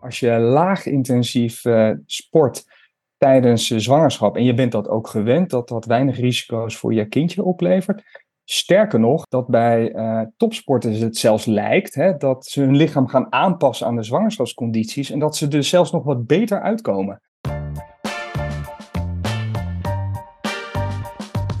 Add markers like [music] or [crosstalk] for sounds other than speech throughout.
Als je laag intensief uh, sport tijdens zwangerschap en je bent dat ook gewend, dat dat weinig risico's voor je kindje oplevert. Sterker nog, dat bij uh, topsporters het zelfs lijkt hè, dat ze hun lichaam gaan aanpassen aan de zwangerschapscondities en dat ze er zelfs nog wat beter uitkomen.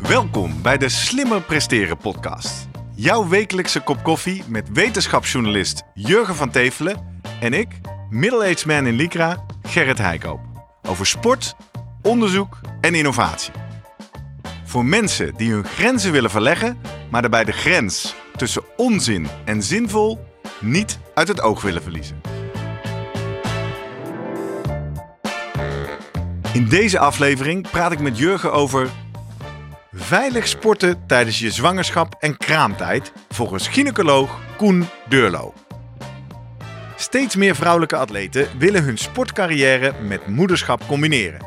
Welkom bij de Slimmer Presteren podcast. Jouw wekelijkse kop koffie met wetenschapsjournalist Jurgen van Tevelen en ik, middle-aged man in Lycra, Gerrit Heikoop. Over sport, onderzoek en innovatie. Voor mensen die hun grenzen willen verleggen, maar daarbij de grens tussen onzin en zinvol niet uit het oog willen verliezen. In deze aflevering praat ik met Jurgen over veilig sporten tijdens je zwangerschap en kraamtijd volgens gynaecoloog Koen Deurlo. Steeds meer vrouwelijke atleten willen hun sportcarrière met moederschap combineren.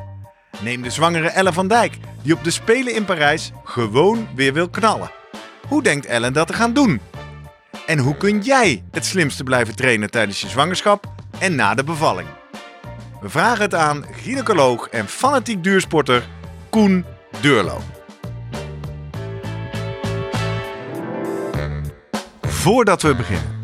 Neem de zwangere Ellen van Dijk, die op de Spelen in Parijs gewoon weer wil knallen. Hoe denkt Ellen dat te gaan doen? En hoe kun jij het slimste blijven trainen tijdens je zwangerschap en na de bevalling? We vragen het aan gynaecoloog en fanatiek duursporter Koen Deurlo. Voordat we beginnen,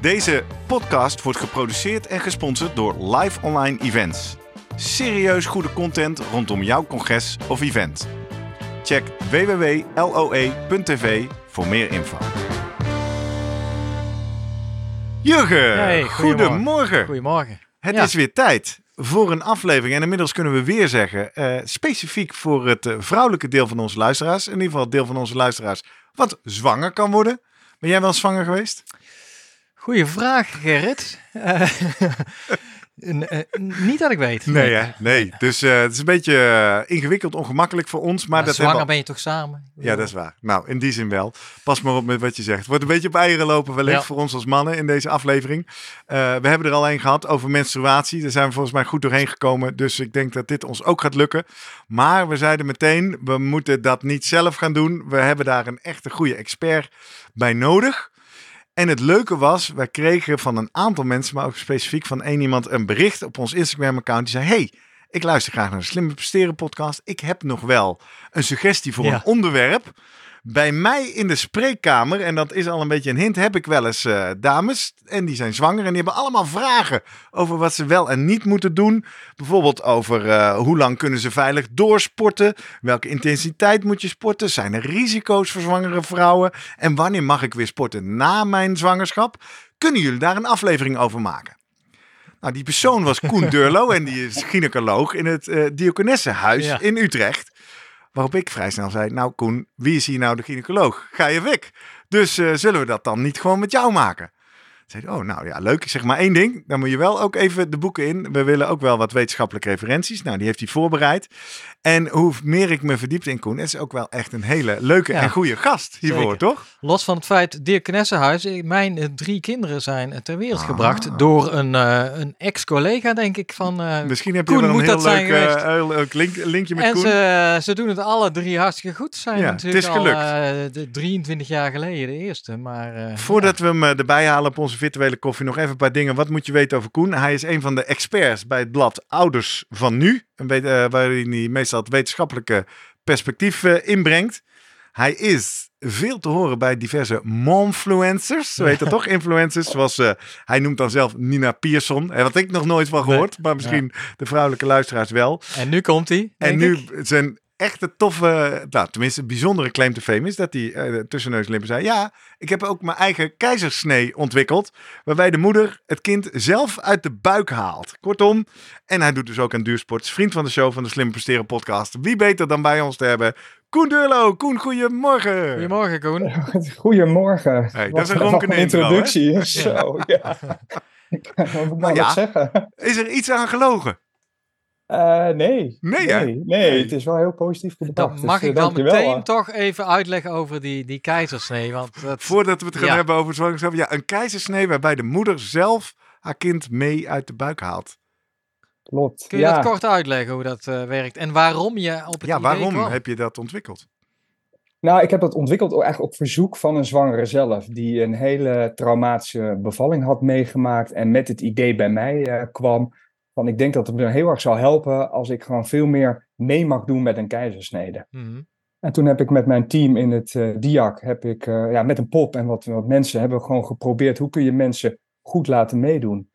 Deze podcast wordt geproduceerd en gesponsord door Live Online Events. Serieus goede content rondom jouw congres of event. Check www.loe.tv voor meer info. Jurgen, Hey, goedemorgen. Goedemorgen. Het Ja. is weer tijd voor een aflevering. En inmiddels kunnen we weer zeggen, eh, specifiek voor het eh, vrouwelijke deel van onze luisteraars. In ieder geval het deel van onze luisteraars wat zwanger kan worden. Ben jij wel zwanger geweest? Goeie vraag, Gerrit. Eh, [laughs] eh, niet dat ik weet. Nee, hè? Nee. Dus eh, het is een beetje ingewikkeld, ongemakkelijk voor ons. Maar, Maar dat zwanger ben je toch samen? Ja, dat is waar. Nou, in die zin wel. Pas maar op met wat je zegt. Het wordt een beetje op eieren lopen wellicht Ja. voor ons als mannen in deze aflevering. We hebben er al een gehad over menstruatie. Daar zijn we volgens mij goed doorheen gekomen. Dus ik denk dat dit ons ook gaat lukken. Maar we zeiden meteen, we moeten dat niet zelf gaan doen. We hebben daar een echte goede expert bij nodig. En het leuke was, wij kregen van een aantal mensen, maar ook specifiek van één iemand, een bericht op ons Instagram-account. Die zei: Hey, ik luister graag naar de Slimme Presteren podcast. Ik heb nog wel een suggestie voor Ja. een onderwerp. Bij mij in de spreekkamer, en dat is al een beetje een hint, heb ik wel eens eh, dames. En die zijn zwanger en die hebben allemaal vragen over wat ze wel en niet moeten doen. Bijvoorbeeld over eh, hoe lang kunnen ze veilig doorsporten? Welke intensiteit moet je sporten? Zijn er risico's voor zwangere vrouwen? En wanneer mag ik weer sporten na mijn zwangerschap? Kunnen jullie daar een aflevering over maken? Nou, die persoon was Koen [laughs] Durlo en die is gynaecoloog in het Diakonessenhuis Ja. in Utrecht. Waarop ik vrij snel zei, nou Koen, wie is hier nou de gynaecoloog? Ga je weg. Dus eh, zullen we dat dan niet gewoon met jou maken? Zei hij, oh nou ja, leuk. Ik zeg maar één ding, dan moet je wel ook even de boeken in. We willen ook wel wat wetenschappelijke referenties. Nou, die heeft hij voorbereid. En hoe meer ik me verdiepte in Koen, is ook wel echt een hele leuke Ja. en goede gast hiervoor, Zeker. toch? Los van het feit, Dirkenessenhuis, eh, mijn eh, drie kinderen zijn eh, ter wereld Ah. gebracht door een, een ex-collega, denk ik, van Misschien heb je Koen wel een heel leuk, geweest. heel leuk link, linkje met En Koen. ze, ze doen het alle drie hartstikke goed. Zijn Ja, natuurlijk het is gelukt. al eh, de 23 jaar geleden de eerste. Maar, Voordat we hem erbij halen op onze virtuele koffie, nog even een paar dingen. Wat moet je weten over Koen? Hij is een van de experts bij het blad Ouders van Nu, eh, waarin hij meestal het wetenschappelijke perspectief eh, inbrengt. Hij is veel te horen bij diverse momfluencers, zo heet dat [laughs] toch? Influencers, zoals eh, hij noemt dan zelf Nina Pierson. Eh, wat ik nog nooit van gehoord, maar misschien de vrouwelijke luisteraars wel. En nu komt hij. En nu ik. zijn echte toffe, nou tenminste bijzondere claim to fame is dat hij eh, tussen neus en lippen zei, ja, ik heb ook mijn eigen keizersnee ontwikkeld, waarbij de moeder het kind zelf uit de buik haalt. Kortom, en hij doet dus ook aan duursport, vriend van de show van de Slim Presteren podcast. Wie beter dan bij ons te hebben? Koen Durlo. Koen, goedemorgen. Goedemorgen, Koen. [laughs] Goedemorgen. Hey, dat is een ronkende introductie. [laughs] Zo, ja. Wat moet [laughs] ik nou ja. zeggen? Is er iets aan gelogen? Uh, nee. Nee, nee, nee, het is wel heel positief bedacht. Dan mag dus, ik dan meteen toch even uitleggen over die, die keizersnee. Want dat... Voordat we het gaan hebben over zwangerschap. Ja, een keizersnee waarbij de moeder zelf haar kind mee uit de buik haalt. Klopt. Kun je dat kort uitleggen hoe dat uh, werkt en waarom je op het Ja, waarom heb je dat ontwikkeld? Nou, ik heb dat ontwikkeld eigenlijk op verzoek van een zwangere zelf, die een hele traumatische bevalling had meegemaakt en met het idee bij mij uh, kwam van ik denk dat het me heel erg zou helpen als ik gewoon veel meer mee mag doen met een keizersnede. Mm En toen heb ik met mijn team in het uh, DIAC, heb ik uh, ja, met een pop en wat, wat mensen hebben we gewoon geprobeerd hoe kun je mensen goed laten meedoen.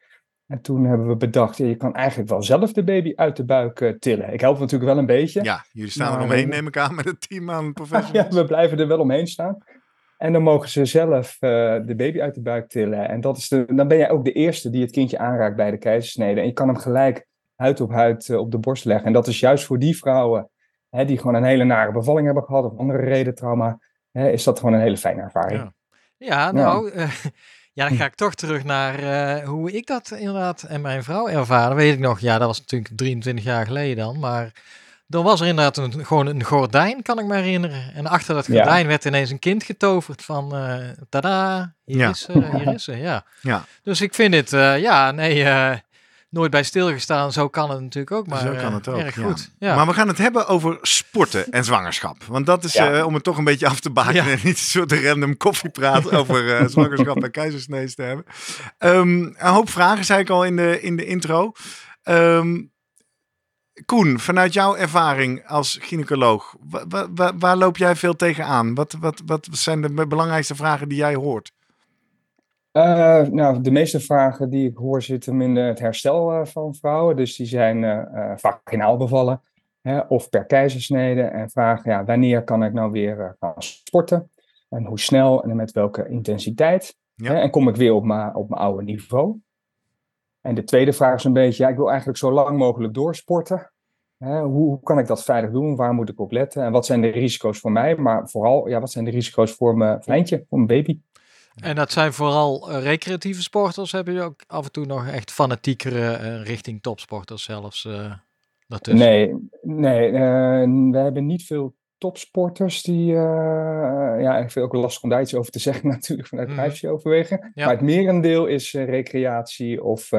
En toen hebben we bedacht, je kan eigenlijk wel zelf de baby uit de buik uh, tillen. Ik help natuurlijk wel een beetje. Ja, jullie staan er omheen, neem ik aan, met het team aan professionals. [laughs] ja, we blijven er wel omheen staan. En dan mogen ze zelf uh, de baby uit de buik tillen. En dat is de, dan ben jij ook de eerste die het kindje aanraakt bij de keizersnede. En je kan hem gelijk huid op huid uh, op de borst leggen. En dat is juist voor die vrouwen hè, die gewoon een hele nare bevalling hebben gehad of andere reden trauma, hè, is dat gewoon een hele fijne ervaring. Ja, ja nou, ja. [laughs] Ja, dan ga ik toch terug naar hoe ik dat inderdaad en mijn vrouw ervaren. Weet ik nog, ja, dat was natuurlijk 23 jaar geleden dan. Maar dan was er inderdaad een, gewoon een gordijn, kan ik me herinneren. En achter dat gordijn ja. werd ineens een kind getoverd van, uh, tada, hier, ja. is, uh, hier is ze, ja. ja. Dus ik vind het, ja, nee, nooit bij stilgestaan. Zo kan het natuurlijk ook, maar Zo kan het ook, erg goed. Ja. Maar we gaan het hebben over sporten en zwangerschap. Want dat is, uh, om het toch een beetje af te bakenen en niet een soort random koffiepraat over uh, zwangerschap en keizersnees te hebben. Um, een hoop vragen, zei ik al in de, in de intro. Um, Koen, vanuit jouw ervaring als gynaecoloog, waar, waar, waar loop jij veel tegenaan? Wat, wat, wat zijn de belangrijkste vragen die jij hoort? Uh, nou, de meeste vragen die ik hoor zitten in het herstel uh, van vrouwen. Dus die zijn uh, vaginaal bevallen hè, of per keizersnede. En vragen, ja, wanneer kan ik nou weer gaan sporten? En hoe snel en met welke intensiteit? Ja. Hè, en kom ik weer op mijn op oude niveau? En de tweede vraag is een beetje, ja, ik wil eigenlijk zo lang mogelijk doorsporten. Hè, hoe, hoe kan ik dat veilig doen? Waar moet ik op letten? En wat zijn de risico's voor mij? Maar vooral, ja, wat zijn de risico's voor mijn kleintje, voor mijn baby? En dat zijn vooral uh, recreatieve sporters. Hebben je ook af en toe nog echt fanatiekere uh, richting topsporters zelfs uh, daartussen? Nee, nee we hebben niet veel topsporters die, ja, ik vind ook lastig om daar iets over te [laughs] zeggen natuurlijk vanuit mm -hmm. overwegen. Ja. Maar het merendeel is recreatie of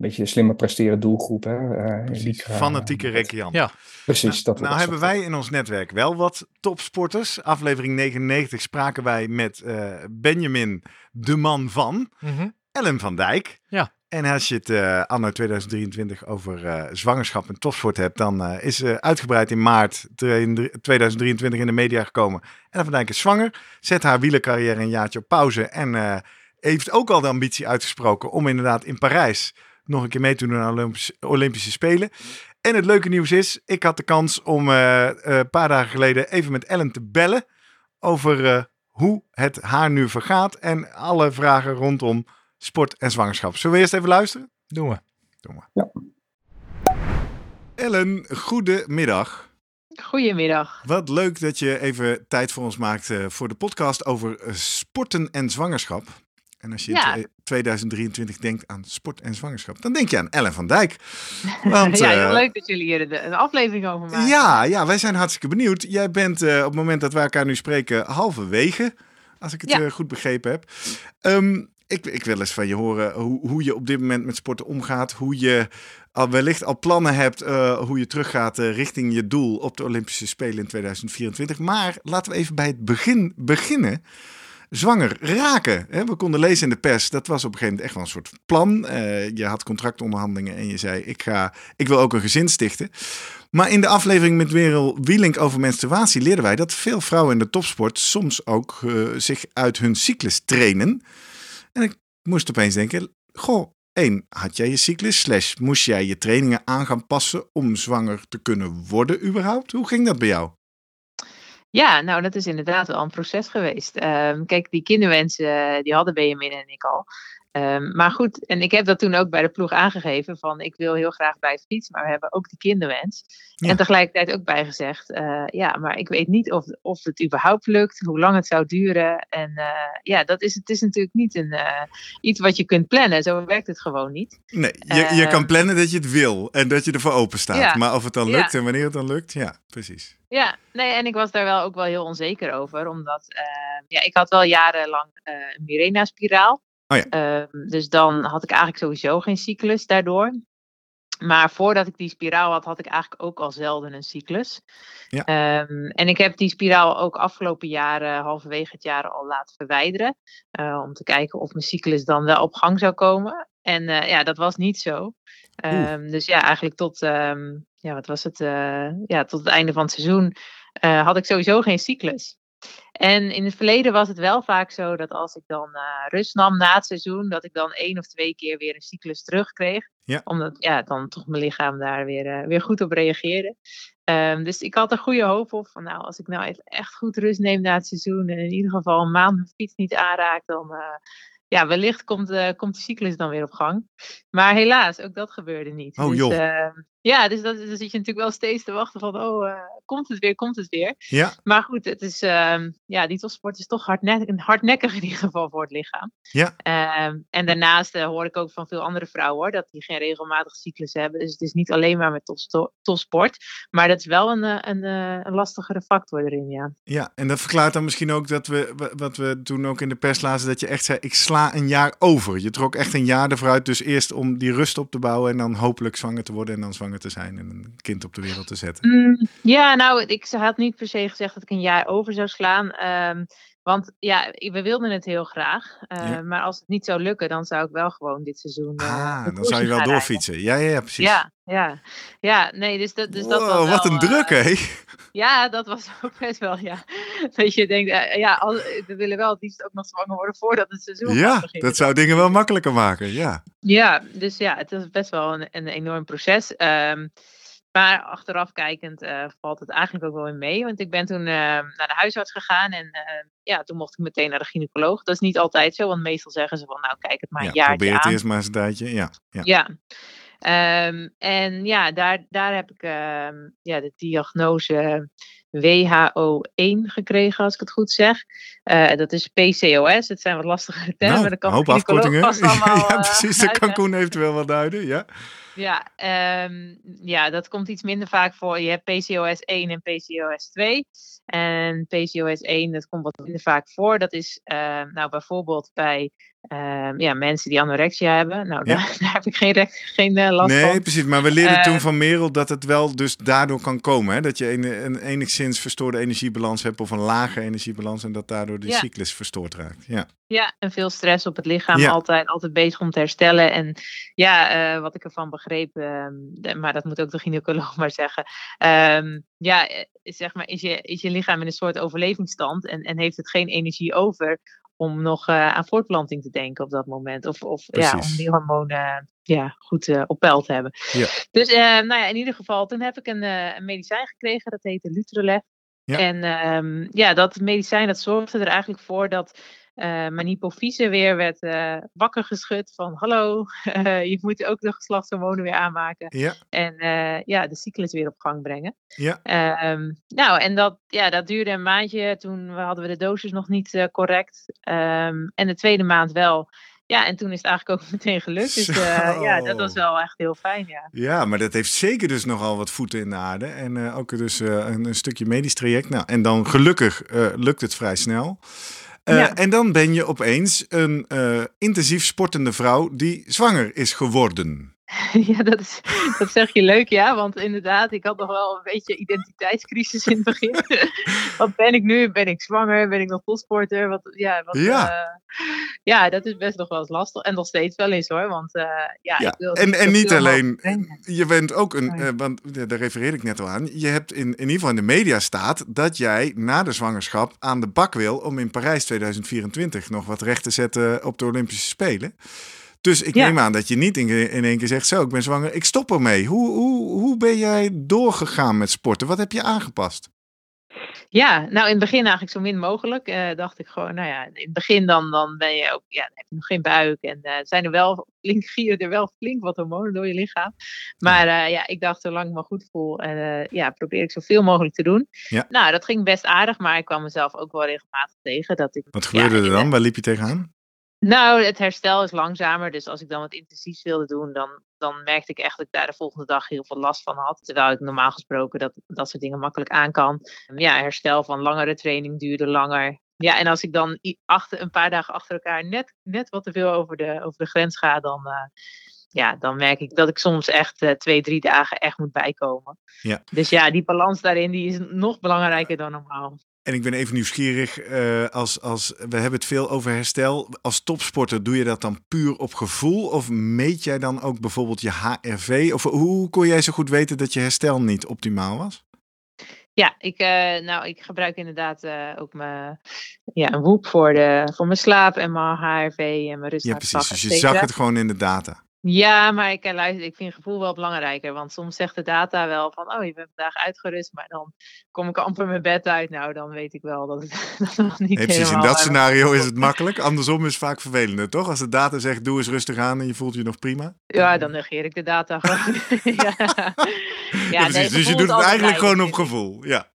beetje slimmer presteren doelgroep. Hè? Uh, Fanatieke recreant. Ja, precies. Nou, nou hebben wij in ons netwerk wel wat topsporters. Aflevering 99 spraken wij met uh, Benjamin, de man van, mm -hmm. Ellen van Dijk. Ja. En als je het uh, anno 2023 over uh, zwangerschap en topsport hebt, dan uh, is uh, uitgebreid in maart 2023 in de media gekomen. Ellen van Dijk is zwanger, zet haar wielercarrière een jaartje op pauze en heeft ook al de ambitie uitgesproken om inderdaad in Parijs nog een keer mee te doen aan Olympische, Olympische Spelen. En het leuke nieuws is, ik had de kans om een paar dagen geleden even met Ellen te bellen over hoe het haar nu vergaat en alle vragen rondom sport en zwangerschap. Zullen we eerst even luisteren? Doen we. Doen we. Ja. Ellen, goedemiddag. Goedemiddag. Wat leuk dat je even tijd voor ons maakt voor de podcast over sporten en zwangerschap. En als je in 2023 denkt aan sport en zwangerschap, dan denk je aan Ellen van Dijk. Want, [laughs] ja, heel uh, leuk dat jullie hier een aflevering over maken. Ja, ja, wij zijn hartstikke benieuwd. Jij bent uh, op het moment dat wij elkaar nu spreken halverwege, als ik het ja. uh, goed begrepen heb. Um, ik, ik wil eens van je horen hoe, hoe je op dit moment met sporten omgaat. Hoe je al wellicht al plannen hebt hoe je teruggaat richting je doel op de Olympische Spelen in 2024. Maar laten we even bij het begin beginnen zwanger raken. We konden lezen in de pers, dat was op een gegeven moment echt wel een soort plan. Uh, je had contractonderhandelingen en je zei, ik, ga, ik wil ook een gezin stichten. Maar in de aflevering met Werel Wielink over menstruatie leerden wij dat veel vrouwen in de topsport soms ook zich uit hun cyclus trainen. En ik moest opeens denken, goh, één, had jij je cyclus? Moest jij je trainingen aan gaan passen om zwanger te kunnen worden überhaupt? Hoe ging dat bij jou? Ja, nou dat is inderdaad wel een proces geweest. Um, kijk, die kinderwensen, die hadden Benjamin en ik al. Ehm, maar goed, en ik heb dat toen ook bij de ploeg aangegeven van ik wil heel graag bij fiets, maar we hebben ook die kinderwens. En tegelijkertijd ook bijgezegd, uh, ja, maar ik weet niet of, of het überhaupt lukt, hoe lang het zou duren. En uh, ja, dat is, het is natuurlijk niet een, uh, iets wat je kunt plannen. Zo werkt het gewoon niet. Nee, je, je kan plannen dat je het wil en dat je ervoor open staat. Ja, maar of het dan lukt ja. en wanneer het dan lukt, ja, precies. Ja, nee, en ik was daar wel ook wel heel onzeker over, omdat ja, ik had wel jarenlang een Mirena-spiraal. Oh ja. Ehm, dus dan had ik eigenlijk sowieso geen cyclus daardoor. Maar voordat ik die spiraal had, had ik eigenlijk ook al zelden een cyclus. Ja. Um, en ik heb die spiraal ook afgelopen jaren, halverwege het jaar, al laten verwijderen. Uh, om te kijken of mijn cyclus dan wel op gang zou komen. En uh, ja, dat was niet zo. Um, dus ja, eigenlijk tot, um, ja, wat was het? Uh, ja, tot het einde van het seizoen had ik sowieso geen cyclus. En in het verleden was het wel vaak zo dat als ik dan uh, rust nam na het seizoen, dat ik dan één of twee keer weer een cyclus terugkreeg. Ja. Omdat ja, dan toch mijn lichaam daar weer, uh, weer goed op reageerde. Um, dus ik had er goede hoop op van nou, als ik nou echt goed rust neem na het seizoen en in ieder geval een maand mijn fiets niet aanraak, dan, uh, ja, wellicht komt, komt de cyclus dan weer op gang. Maar helaas, ook dat gebeurde niet. Oh, dus, joh. Ja, dus dat, dan zit je natuurlijk wel steeds te wachten van, oh, uh, komt het weer, komt het weer. Ja. Maar goed, het is, ja, die topsport is toch hardne hardnekkig in ieder geval voor het lichaam. Ja. Ehm, en daarnaast hoor ik ook van veel andere vrouwen hoor, dat die geen regelmatig cyclus hebben. Dus het is niet alleen maar met topsport, maar dat is wel een, een, een lastigere factor erin, ja. Ja, en dat verklaart dan misschien ook dat we, wat we toen ook in de pers lazen, dat je echt zei, ik sla een jaar over. Je trok echt een jaar ervoor dus eerst om die rust op te bouwen en dan hopelijk zwanger te worden en dan zwanger te zijn en een kind op de wereld te zetten. Mm, ja, nou, ik had niet per se gezegd dat ik een jaar over zou slaan. Um, want ja, we wilden het heel graag. Uh, ja. Maar als het niet zou lukken, dan zou ik wel gewoon dit seizoen. Uh, ah, dan zou je wel doorfietsen. Ja, ja, ja, precies. Ja, ja, ja. Nee, dus dat, dus wow, dat was. Wat wel, een druk, hè? Ja, dat was [laughs] ook best wel, ja. Dat je denkt, ja, we willen wel het liefst ook nog zwanger worden voordat het seizoen Ja, dat zou dingen wel makkelijker maken, ja. Ja, dus ja, het is best wel een, een enorm proces. Um, maar achteraf kijkend uh, valt het eigenlijk ook wel in mee. Want ik ben toen uh, naar de huisarts gegaan en uh, ja, toen mocht ik meteen naar de gynaecoloog. Dat is niet altijd zo, want meestal zeggen ze van nou kijk het maar een ja, jaar aan. Probeer het eerst maar eens een tijdje, ja. Ja, ja. Um, en ja, daar, daar heb ik ja, de diagnose WHO1 gekregen, als ik het goed zeg. Uh, dat is PCOS. Het zijn wat lastige termen. Nou, dat kan hoop afkortingen. [laughs] Allemaal, ja, precies. Dat kan Koen eventueel wel duiden. Ja, ja, um, ja, dat komt iets minder vaak voor. Je hebt PCOS 1 en PCOS 2. En PCOS 1, dat komt wat minder vaak voor. Dat is uh, nou bijvoorbeeld bij um, ja, mensen die anorexia hebben. Nou, ja. daar, [laughs] daar, heb ik geen, geen uh, last nee, van. Nee, precies. Maar we leerden uh, toen van Merel dat het wel dus daardoor kan komen. Hè? Dat je een, een enigszins verstoorde energiebalans hebt of een lage energiebalans. En dat daardoor de ja. cyclus verstoord raakt. Ja. Ja, en veel stress op het lichaam. Ja. Altijd, altijd bezig om te herstellen. En ja, uh, wat ik ervan begreep, uh, maar dat moet ook de gynaecoloog [laughs] maar zeggen. Um, ja, zeg maar, is je, is je lichaam in een soort overlevingsstand en, en heeft het geen energie over om nog uh, aan voortplanting te denken op dat moment. Of, of ja, om die hormonen ja, goed uh, op peil te hebben. Ja. Dus uh, nou ja, in ieder geval, toen heb ik een, een medicijn gekregen, dat heette Lutrelef. Ja. En um, ja, dat medicijn dat zorgde er eigenlijk voor dat mijn hypofyse weer werd uh, wakker geschud van hallo, uh, [laughs] je moet ook de geslachtshormonen weer aanmaken. Ja. En ja, de cyclus weer op gang brengen. Ja. Um, nou, en dat, ja, dat duurde een maandje. Toen hadden we de dosis nog niet correct. Um, en de tweede maand wel. Ja, en toen is het eigenlijk ook [laughs] meteen gelukt. Dus uh, ja, dat was wel echt heel fijn, ja. Ja, maar dat heeft zeker dus nogal wat voeten in de aarde. En uh, ook dus uh, een, een, stukje medisch traject. Nou, en dan gelukkig lukt het vrij snel. Uh, ja. En dan ben je opeens een uh, intensief sportende vrouw die zwanger is geworden. [laughs] Ja, dat, is, dat zeg je leuk, ja. Want inderdaad, ik had nog wel een beetje identiteitscrisis in het begin. [laughs] wat ben ik nu? Ben ik zwanger? Ben ik nog topsporter? Wat, ja, wat, ja. Uh, ja, dat is best nog wel eens lastig. En nog steeds wel eens hoor. Want uh, ja, ja. Ik wil en, en niet alleen, je bent ook een, uh, want daar refereerde ik net al aan. Je hebt in, in ieder geval in de media staat dat jij na de zwangerschap aan de bak wil om in Parijs 2024 nog wat recht te zetten op de Olympische Spelen. Dus ik ja. neem aan dat je niet in, in één keer zegt: Zo, ik ben zwanger, ik stop ermee. Hoe, hoe, hoe ben jij doorgegaan met sporten? Wat heb je aangepast? Ja, nou in het begin eigenlijk zo min mogelijk. Uh, dacht ik gewoon, nou ja, in het begin dan, dan ben je ook, ja, dan heb je nog geen buik. En uh, zijn er wel flink, [laughs] gieren er wel flink wat hormonen door je lichaam. Maar uh, ja, ik dacht, zolang ik me goed voel, en ja, probeer ik zoveel mogelijk te doen. Ja. Nou, dat ging best aardig, maar ik kwam mezelf ook wel regelmatig tegen. Dat ik, wat gebeurde ja, er dan? Waar liep je tegenaan? Nou, het herstel is langzamer. Dus als ik dan wat intensiefs wilde doen, dan, dan merkte ik echt dat ik daar de volgende dag heel veel last van had. Terwijl ik normaal gesproken dat, dat soort dingen makkelijk aan kan. Ja, herstel van langere training duurde langer. Ja, en als ik dan achter, een paar dagen achter elkaar net, net wat te veel over de, over de grens ga, dan, uh, ja, dan merk ik dat ik soms echt uh, twee, drie dagen echt moet bijkomen. Ja. Dus ja, die balans daarin die is nog belangrijker dan normaal. En ik ben even nieuwsgierig, uh, als, als, we hebben het veel over herstel. Als topsporter doe je dat dan puur op gevoel? Of meet jij dan ook bijvoorbeeld je HRV? Of hoe kon jij zo goed weten dat je herstel niet optimaal was? Ja, ik, uh, nou, ik gebruik inderdaad uh, ook mijn, ja, een Whoop voor, de, voor mijn slaap en mijn HRV en mijn rust. Ja, precies. Dus je zag het gewoon in de data. Ja, maar ik, luister, ik vind gevoel wel belangrijker. Want soms zegt de data wel van, oh, je bent vandaag uitgerust. Maar dan kom ik amper mijn bed uit. Nou, dan weet ik wel dat het, [laughs] dat het niet nee, Precies, in dat scenario is het makkelijk. Andersom is het vaak vervelender, toch? Als de data zegt, doe eens rustig aan en je voelt je nog prima. Ja, dan negeer ik de data gewoon. [laughs] ja. ja, ja precies. Nee, dus je doet het eigenlijk gewoon op gevoel. Ja.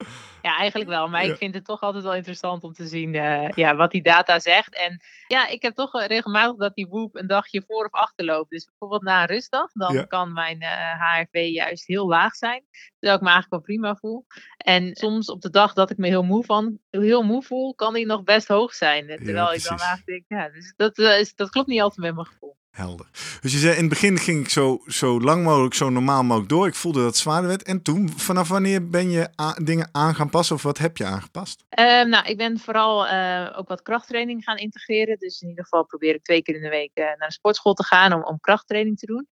Ja, eigenlijk wel. Maar ik vind het toch altijd wel interessant om te zien uh, ja, wat die data zegt. En ja, ik heb toch regelmatig dat die Whoop een dagje voor of achter loopt. Dus bijvoorbeeld na een rustdag, dan ja. kan mijn uh, HRV juist heel laag zijn. Terwijl ik me eigenlijk wel prima voel. En soms op de dag dat ik me heel moe, van, heel moe voel, kan die nog best hoog zijn. Terwijl ja, ik dan eigenlijk denk, ja, dus dat, uh, is, dat klopt niet altijd met mijn gevoel. Helder. Dus je zei in het begin ging ik zo, zo lang mogelijk, zo normaal mogelijk door. Ik voelde dat het zwaarder werd. En toen, vanaf wanneer ben je dingen aan gaan passen of wat heb je aangepast? Uh, nou, ik ben vooral uh, ook wat krachttraining gaan integreren. Dus in ieder geval probeer ik twee keer in de week uh, naar de sportschool te gaan om, om krachttraining te doen.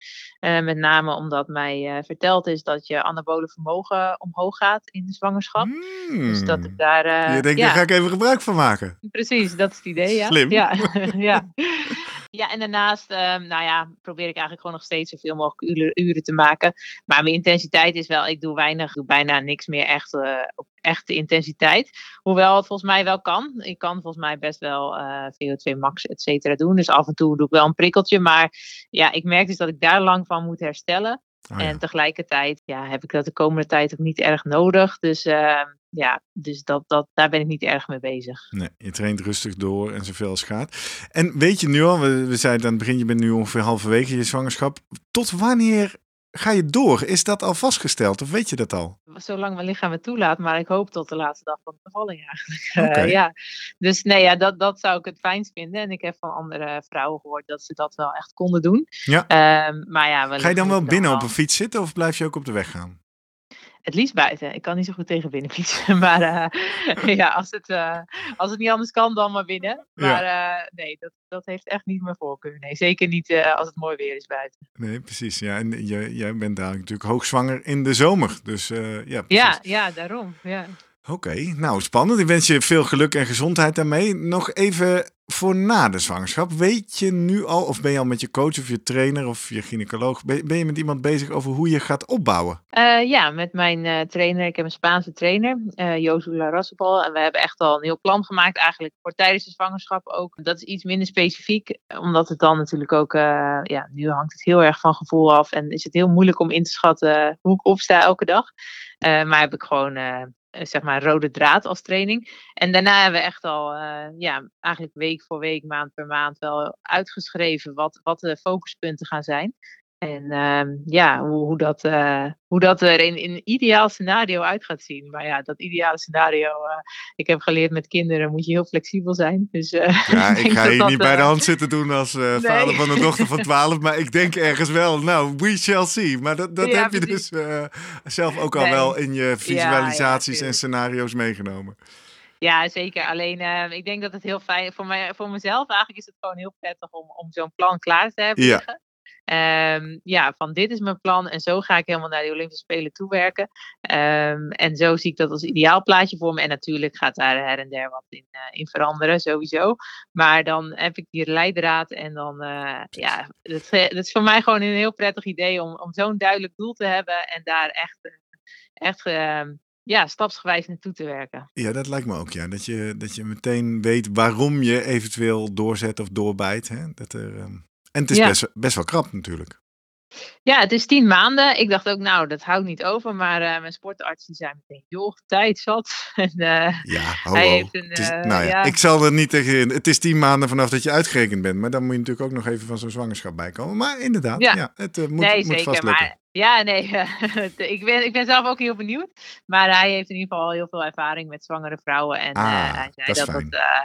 met name omdat mij verteld is dat je anabole vermogen omhoog gaat in de zwangerschap. Dus dat ik daar... je denkt, ja. daar ga ik even gebruik van maken. Precies, dat is het idee, ja. Slim. Ja, [laughs] ja. [laughs] Ja, en daarnaast, um, nou ja, probeer ik eigenlijk gewoon nog steeds zoveel mogelijk uren, te maken. Maar mijn intensiteit is wel, ik doe weinig, doe bijna niks meer echt uh, op echte intensiteit. Hoewel het volgens mij wel kan. Ik kan volgens mij best wel uh, VO2 max, et cetera, doen. Dus af en toe doe ik wel een prikkeltje. Maar ja, ik merk dus dat ik daar lang van moet herstellen. Oh, ja. En tegelijkertijd ja, heb ik dat de komende tijd ook niet erg nodig. Dus uh, ja, dus dat, dat, daar ben ik niet erg mee bezig. Nee, je traint rustig door en zoveel als gaat. En weet je nu al, we, we zeiden aan het begin, je bent nu ongeveer halverwege je zwangerschap. Tot wanneer ga je door? Is dat al vastgesteld of weet je dat al? Zolang mijn lichaam het toelaat, maar ik hoop tot de laatste dag van de bevalling [laughs] eigenlijk. Okay. Uh, ja. Dus nee, ja, dat, dat zou ik het fijnst vinden. En ik heb van andere vrouwen gehoord dat ze dat wel echt konden doen. Ja. Um, maar ja, ga je dan wel binnen op een fiets zitten of blijf je ook op de weg gaan? Het liefst buiten. Ik kan niet zo goed tegen binnen fietsen. [laughs] Maar uh, ja, als het, uh, als het niet anders kan, dan maar binnen. Maar ja. uh, nee, dat, dat heeft echt niet mijn voorkeur. Nee, zeker niet als het mooi weer is buiten. Nee, precies. Ja, en jij, jij bent daar natuurlijk hoogzwanger in de zomer. Dus ja, precies. Ja, ja, daarom. Ja. Oké, okay, nou spannend. Ik wens je veel geluk en gezondheid daarmee. Nog even voor na de zwangerschap. Weet je nu al, of ben je al met je coach of je trainer of je gynaecoloog, ben je met iemand bezig over hoe je gaat opbouwen? Uh, ja, met mijn uh, trainer. Ik heb een Spaanse trainer, uh, Rassepal. En we hebben echt al een heel plan gemaakt eigenlijk voor tijdens de zwangerschap ook. Dat is iets minder specifiek, omdat het dan natuurlijk ook, ja, nu hangt het heel erg van gevoel af. En is het heel moeilijk om in te schatten hoe ik opsta elke dag. maar heb ik gewoon zeg maar rode draad als training. En daarna hebben we echt al, uh, ja, eigenlijk week voor week, maand per maand wel uitgeschreven wat, wat de focuspunten gaan zijn. En uh, ja, hoe, hoe, dat, uh, hoe dat er in, in een ideaal scenario uit gaat zien. Maar ja, dat ideale scenario, uh, ik heb geleerd met kinderen moet je heel flexibel zijn. Dus, ja, [laughs] ik, ik ga hier niet bij de hand zitten doen als nee. vader van een dochter van [laughs] 12. maar ik denk ergens wel, nou, we shall see. Maar dat, dat ja, heb je dus zelf ook al nee. wel in je visualisaties ja, en scenario's meegenomen. Ja, zeker. Alleen uh, ik denk dat het heel fijn voor mij, voor mezelf eigenlijk is het gewoon heel prettig om, om zo'n plan klaar te hebben ja. Um, ja, van dit is mijn plan en zo ga ik helemaal naar de Olympische Spelen toewerken. Um, en zo zie ik dat als ideaal plaatje voor me. En natuurlijk gaat daar her en der wat in, uh, in veranderen, sowieso. Maar dan heb ik die leidraad en dan, uh, ja, dat, dat, is voor mij gewoon een heel prettig idee om, om zo'n duidelijk doel te hebben en daar echt, echt uh, ja, stapsgewijs naartoe te werken. Ja, dat lijkt me ook, ja. Dat je, dat je meteen weet waarom je eventueel doorzet of doorbijt. Hè? Dat er, ehm, En het is best, best wel krap natuurlijk. Ja, het is tien maanden. Ik dacht ook, nou, dat houdt niet over. Maar uh, mijn sportarts die zei meteen, joh, tijd zat. [laughs] en, uh, ja, ho, hij heeft een, is, uh, nou ja, ik zal er niet tegen Het is tien maanden vanaf dat je uitgerekend bent. Maar dan moet je natuurlijk ook nog even van zo'n zwangerschap bijkomen. Maar inderdaad, ja, ja het moet, nee, moet zeker, vast maar ja, nee. [laughs] ik, ben, ik ben zelf ook heel benieuwd. Maar hij heeft in ieder geval heel veel ervaring met zwangere vrouwen. En ah, uh, hij zei dat, dat, dat, uh,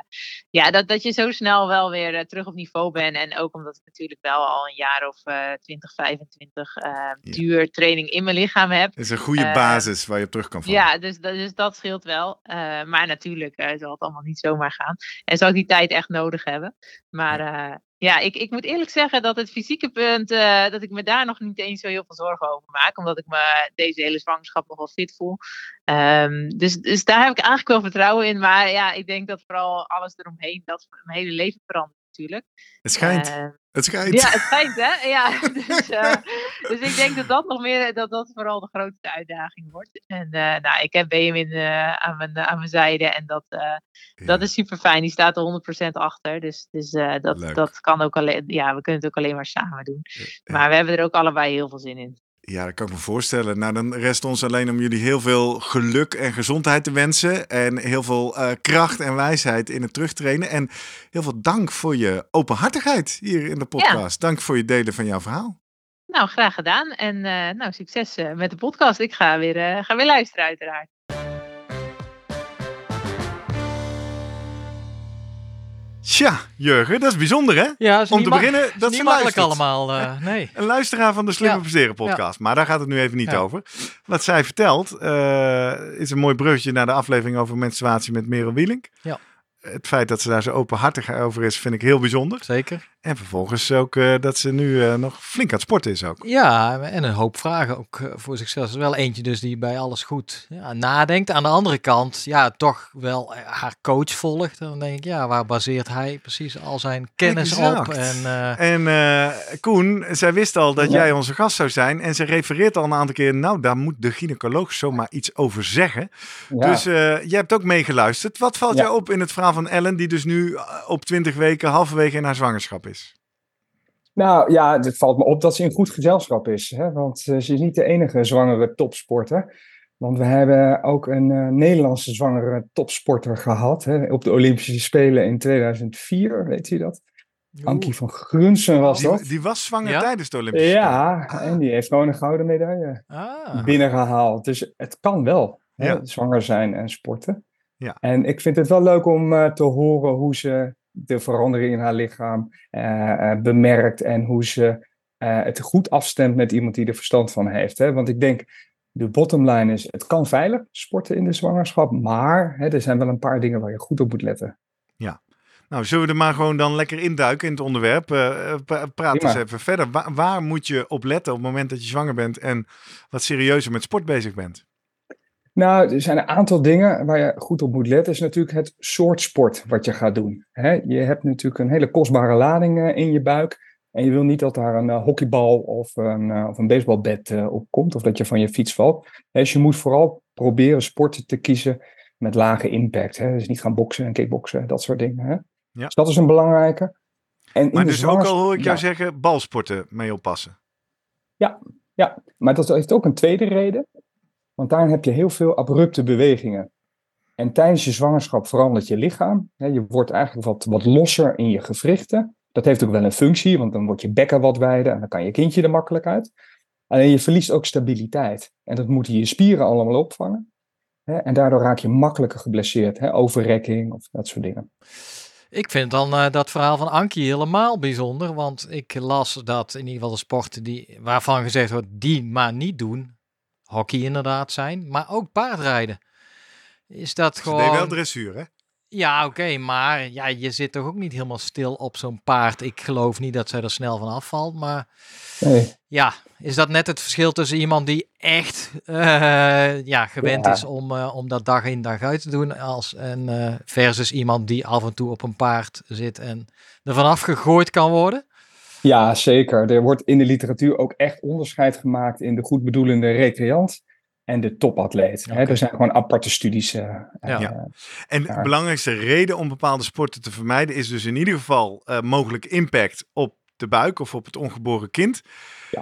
ja, dat, dat je zo snel wel weer uh, terug op niveau bent. En ook omdat ik natuurlijk wel al een jaar of 20, 25 ja. duur training in mijn lichaam heb. Het is een goede basis waar je op terug kan vallen. Ja, dus, dus dat scheelt wel. maar natuurlijk zal het allemaal niet zomaar gaan. En zal ik die tijd echt nodig hebben. Maar ja. Ja, ik, ik moet eerlijk zeggen dat het fysieke punt, uh, dat ik me daar nog niet eens zo heel veel zorgen over maak. Omdat ik me deze hele zwangerschap nog wel fit voel. Um, dus, dus daar heb ik eigenlijk wel vertrouwen in. Maar ja, ik denk dat vooral alles eromheen, dat mijn hele leven verandert natuurlijk. Het schijnt. Uh, het schijnt. Ja, het schijnt, hè? Ja, [laughs] [laughs] dus, uh, dus ik denk dat dat nog meer, dat dat vooral de grootste uitdaging wordt. En uh, nou, ik heb Benjamin uh, aan, mijn, aan mijn zijde en dat, ja. dat is super fijn. Die staat er 100% achter. Dus, dus dat, dat kan ook alleen, ja, we kunnen het ook alleen maar samen doen. Maar we hebben er ook allebei heel veel zin in. Ja, dat kan ik me voorstellen. Nou, dan rest ons alleen om jullie heel veel geluk en gezondheid te wensen. En heel veel uh, kracht en wijsheid in het terugtrainen. En heel veel dank voor je openhartigheid hier in de podcast. Ja. Dank voor je delen van jouw verhaal. Nou, graag gedaan. En uh, nou, succes uh, met de podcast. Ik ga weer, ga weer luisteren, uiteraard. Tja, Jurgen, dat is bijzonder hè? Ja, Om te beginnen, dat is niet makkelijk allemaal. Uh, [laughs] nee. Een luisteraar van de Slimme ja. Presteren podcast. Ja. Maar daar gaat het nu even niet ja. over. Wat zij vertelt uh, is een mooi bruggetje naar de aflevering over menstruatie met Merel Wielink. Ja. Het feit dat ze daar zo openhartig over is, vind ik heel bijzonder. Zeker. En vervolgens ook uh, dat ze nu uh, nog flink aan het sporten is ook. Ja, en een hoop vragen ook uh, voor zichzelf. Er is wel eentje dus die bij alles goed ja, nadenkt. Aan de andere kant, ja, toch wel haar coach volgt. Dan denk ik, ja, waar baseert hij precies al zijn kennis exact. op? En, en Koen, zij wist al dat ja. jij onze gast zou zijn. En ze refereert al een aantal keer, nou, daar moet de gynaecoloog zomaar iets over zeggen. Ja. Dus jij hebt ook meegeluisterd. Wat valt jou op in het verhaal van Ellen, die dus nu op 20 weken halverwege in haar zwangerschap is? Nou ja, het valt me op dat ze in goed gezelschap is. Hè? Want uh, ze is niet de enige zwangere topsporter. Want we hebben ook een uh, Nederlandse zwangere topsporter gehad. Hè? Op de Olympische Spelen in 2004, weet je dat? Oeh. Ankie van Grunsen was die, dat. Die was zwanger ja? tijdens de Olympische Spelen. Ja, en die heeft gewoon een gouden medaille ah. binnengehaald. Dus het kan wel, hè? Ja. zwanger zijn en sporten. Ja. En ik vind het wel leuk om uh, te horen hoe ze de verandering in haar lichaam uh, uh, bemerkt en hoe ze uh, het goed afstemt met iemand die er verstand van heeft. Hè? Want ik denk, de bottom line is, het kan veilig sporten in de zwangerschap, maar hè, er zijn wel een paar dingen waar je goed op moet letten. Ja. Nou, zullen we er maar gewoon dan lekker induiken in het onderwerp? praat eens even verder. Waar, waar moet je op letten op het moment dat je zwanger bent en wat serieuzer met sport bezig bent? Nou, er zijn een aantal dingen waar je goed op moet letten. is natuurlijk het soort sport wat je gaat doen. He, je hebt natuurlijk een hele kostbare lading uh, in je buik. En je wil niet dat daar een uh, hockeybal of een, uh, of een baseballbed op komt. Of dat je van je fiets valt. Dus je moet vooral proberen sporten te kiezen met lage impact. He. Dus niet gaan boksen en kickboksen, dat soort dingen. Ja. Dus dat is een belangrijke. En maar dus ook al hoor ik jou ja. zeggen, balsporten mee oppassen. Ja, ja, maar dat heeft ook een tweede reden. Want daarin heb je heel veel abrupte bewegingen. En tijdens je zwangerschap verandert je lichaam. Je wordt eigenlijk wat, wat losser in je gewrichten. Dat heeft ook wel een functie, want dan wordt je bekken wat wijder en dan kan je kindje er makkelijk uit. Alleen je verliest ook stabiliteit. En dat moeten je spieren allemaal opvangen. En daardoor raak je makkelijker geblesseerd. Overrekking of dat soort dingen. Ik vind dan uh, dat verhaal van Ankie helemaal bijzonder. Want ik las dat in ieder geval de sporten die, waarvan gezegd wordt, die maar niet doen hockey inderdaad zijn, maar ook paardrijden. Is dat Ze gewoon... deed wel dressuur, hè? Ja, oké, okay, maar ja, je zit toch ook niet helemaal stil op zo'n paard. Ik geloof niet dat zij er snel van afvalt, maar nee. ja, is dat net het verschil tussen iemand die echt uh, ja, gewend ja. is om, uh, om dat dag in dag uit te doen, als, en, uh, versus iemand die af en toe op een paard zit en er vanaf gegooid kan worden? Ja, zeker. Er wordt in de literatuur ook echt onderscheid gemaakt in de goedbedoelende recreant en de topatleet. Hè? Er zijn gewoon aparte studies. Uh, ja. en de belangrijkste reden om bepaalde sporten te vermijden is dus in ieder geval mogelijk impact op de buik of op het ongeboren kind.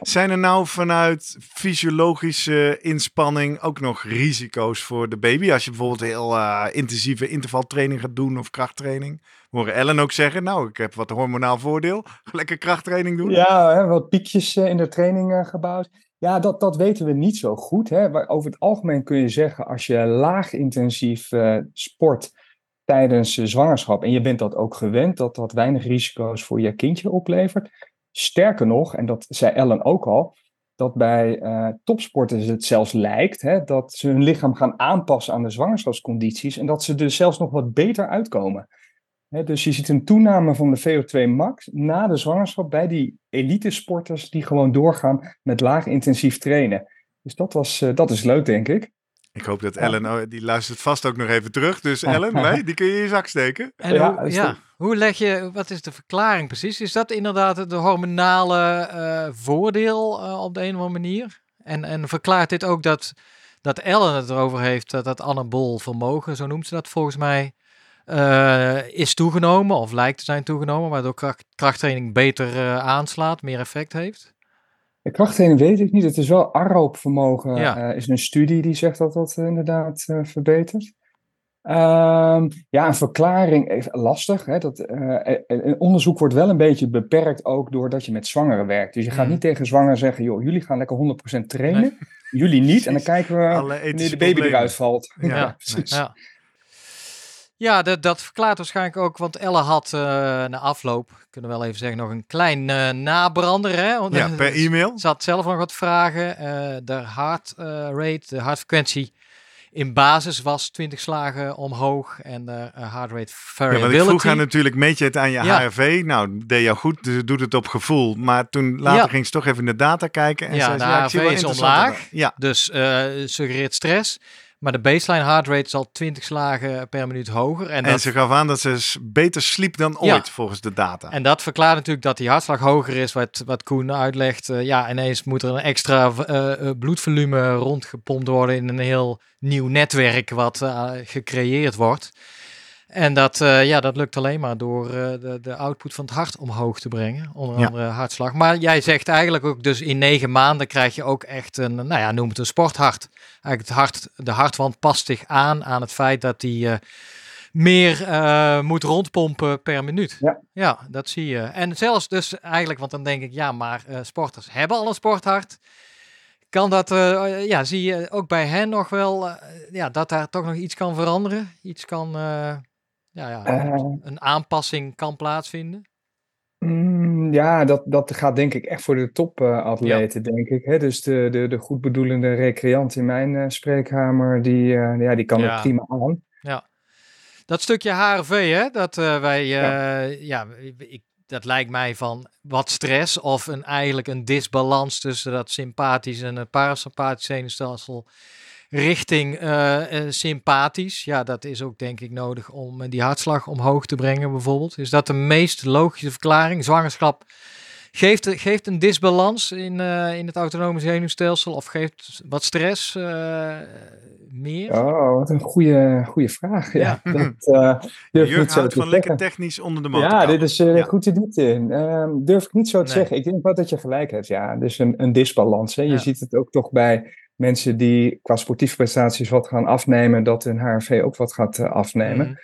Zijn er nou vanuit fysiologische inspanning ook nog risico's voor de baby? Als je bijvoorbeeld heel uh, intensieve intervaltraining gaat doen of krachttraining. Horen Ellen ook zeggen, nou, ik heb wat hormonaal voordeel. Lekker krachttraining doen. Ja, hè, wat piekjes in de training gebouwd. Ja, dat, dat weten we niet zo goed. Hè. Over het algemeen kun je zeggen, als je laag intensief uh, sport tijdens zwangerschap en je bent dat ook gewend, dat dat weinig risico's voor je kindje oplevert. Sterker nog, en dat zei Ellen ook al, dat bij uh, topsporters het zelfs lijkt hè, dat ze hun lichaam gaan aanpassen aan de zwangerschapscondities en dat ze er zelfs nog wat beter uitkomen. Hè, dus je ziet een toename van de VO2 max na de zwangerschap bij die elite sporters die gewoon doorgaan met laag intensief trainen. Dus dat, was, uh, dat is leuk, denk ik. Ik hoop dat Ellen, die luistert vast ook nog even terug. Dus [laughs] Ellen, nee, die kun je in je zak steken. En ja, hoe, ja, hoe leg je, wat is de verklaring precies? Is dat inderdaad de hormonale uh, voordeel uh, op de een of andere manier? En, en verklaart dit ook dat, dat Ellen het erover heeft, dat dat anabol vermogen, zo noemt ze dat volgens mij, uh, is toegenomen of lijkt te zijn toegenomen, waardoor kracht, krachttraining beter aanslaat, meer effect heeft? De krachttraining weet ik niet. Het is wel AROP-vermogen. Ja. Uh, is een studie die zegt dat dat inderdaad verbetert. Um, ja, een verklaring, lastig. Hè, dat, een onderzoek wordt wel een beetje beperkt ook doordat je met zwangeren werkt. Dus je gaat mm. niet tegen zwangeren zeggen, joh, jullie gaan lekker 100% trainen. Nee. Jullie niet. En dan kijken we wanneer de baby problemen. eruit valt. Ja, [laughs] ja precies. Ja. Ja, dat, dat verklaart waarschijnlijk ook, want Elle had uh, na afloop, kunnen we wel even zeggen, nog een klein uh, nabrander. Hè? Ja, [laughs] per e-mail. Ze had zelf nog wat vragen. Uh, de heart rate, de hartfrequentie in basis was 20 slagen omhoog en de heart rate variability. Ja, want ik vroeg haar natuurlijk, meet je het aan je ja. HRV? Nou, deed jou goed, dus doet het op gevoel. Maar toen later ging ze toch even in de data kijken. En ja, zei, de HRV is omlaag, ja. dus suggereert stress. Maar de baseline heart rate is al 20 slagen per minuut hoger. En, en ze gaf aan dat ze beter sliep dan ooit, volgens de data. En dat verklaart natuurlijk dat die hartslag hoger is, wat, wat Koen uitlegt. Uh, ja, ineens moet er een extra uh, bloedvolume rondgepompt worden in een heel nieuw netwerk wat uh, gecreëerd wordt. En dat, uh, ja, dat lukt alleen maar door uh, de, de output van het hart omhoog te brengen. Onder andere hartslag. Maar jij zegt eigenlijk ook dus in negen maanden krijg je ook echt een, nou ja, noem het een sporthart. Eigenlijk het hart, de hartwand past zich aan aan het feit dat die uh, meer moet rondpompen per minuut. Ja. ja, dat zie je. En zelfs dus eigenlijk, want dan denk ik, ja, maar sporters hebben al een sporthart. Kan dat, ja, zie je ook bij hen nog wel, ja, dat daar toch nog iets kan veranderen? Iets kan ja, ja, uh, een aanpassing kan plaatsvinden? Mm, ja, dat, dat gaat denk ik echt voor de topatleten, uh, denk ik. Hè? Dus de, de, de goedbedoelende recreant in mijn uh, spreekkamer, die, ja, die kan ja. het prima aan. Ja, dat stukje HRV, hè, dat wij, ja, ja ik, dat lijkt mij van wat stress of een, eigenlijk een disbalans tussen dat sympathische en het parasympathische zenuwstelsel richting uh, sympathisch. Ja, dat is ook denk ik nodig om die hartslag omhoog te brengen bijvoorbeeld. Is dat de meest logische verklaring? Zwangerschap geeft, geeft een disbalans in, uh, in het autonome zenuwstelsel of geeft wat stress uh, meer? Oh, wat een goede, goede vraag. Ja, ja. Dat, [laughs] uh, Jurk houdt van lekker technisch onder de motor. Ja, dit is ja. goed te doen. Uh, durf ik niet zo te nee. zeggen. Ik denk wel dat je gelijk hebt. Ja, dus een, een disbalans. Hè. Je ja. ziet het ook toch bij mensen die qua sportieve prestaties wat gaan afnemen, dat hun HRV ook wat gaat uh, afnemen. Mm.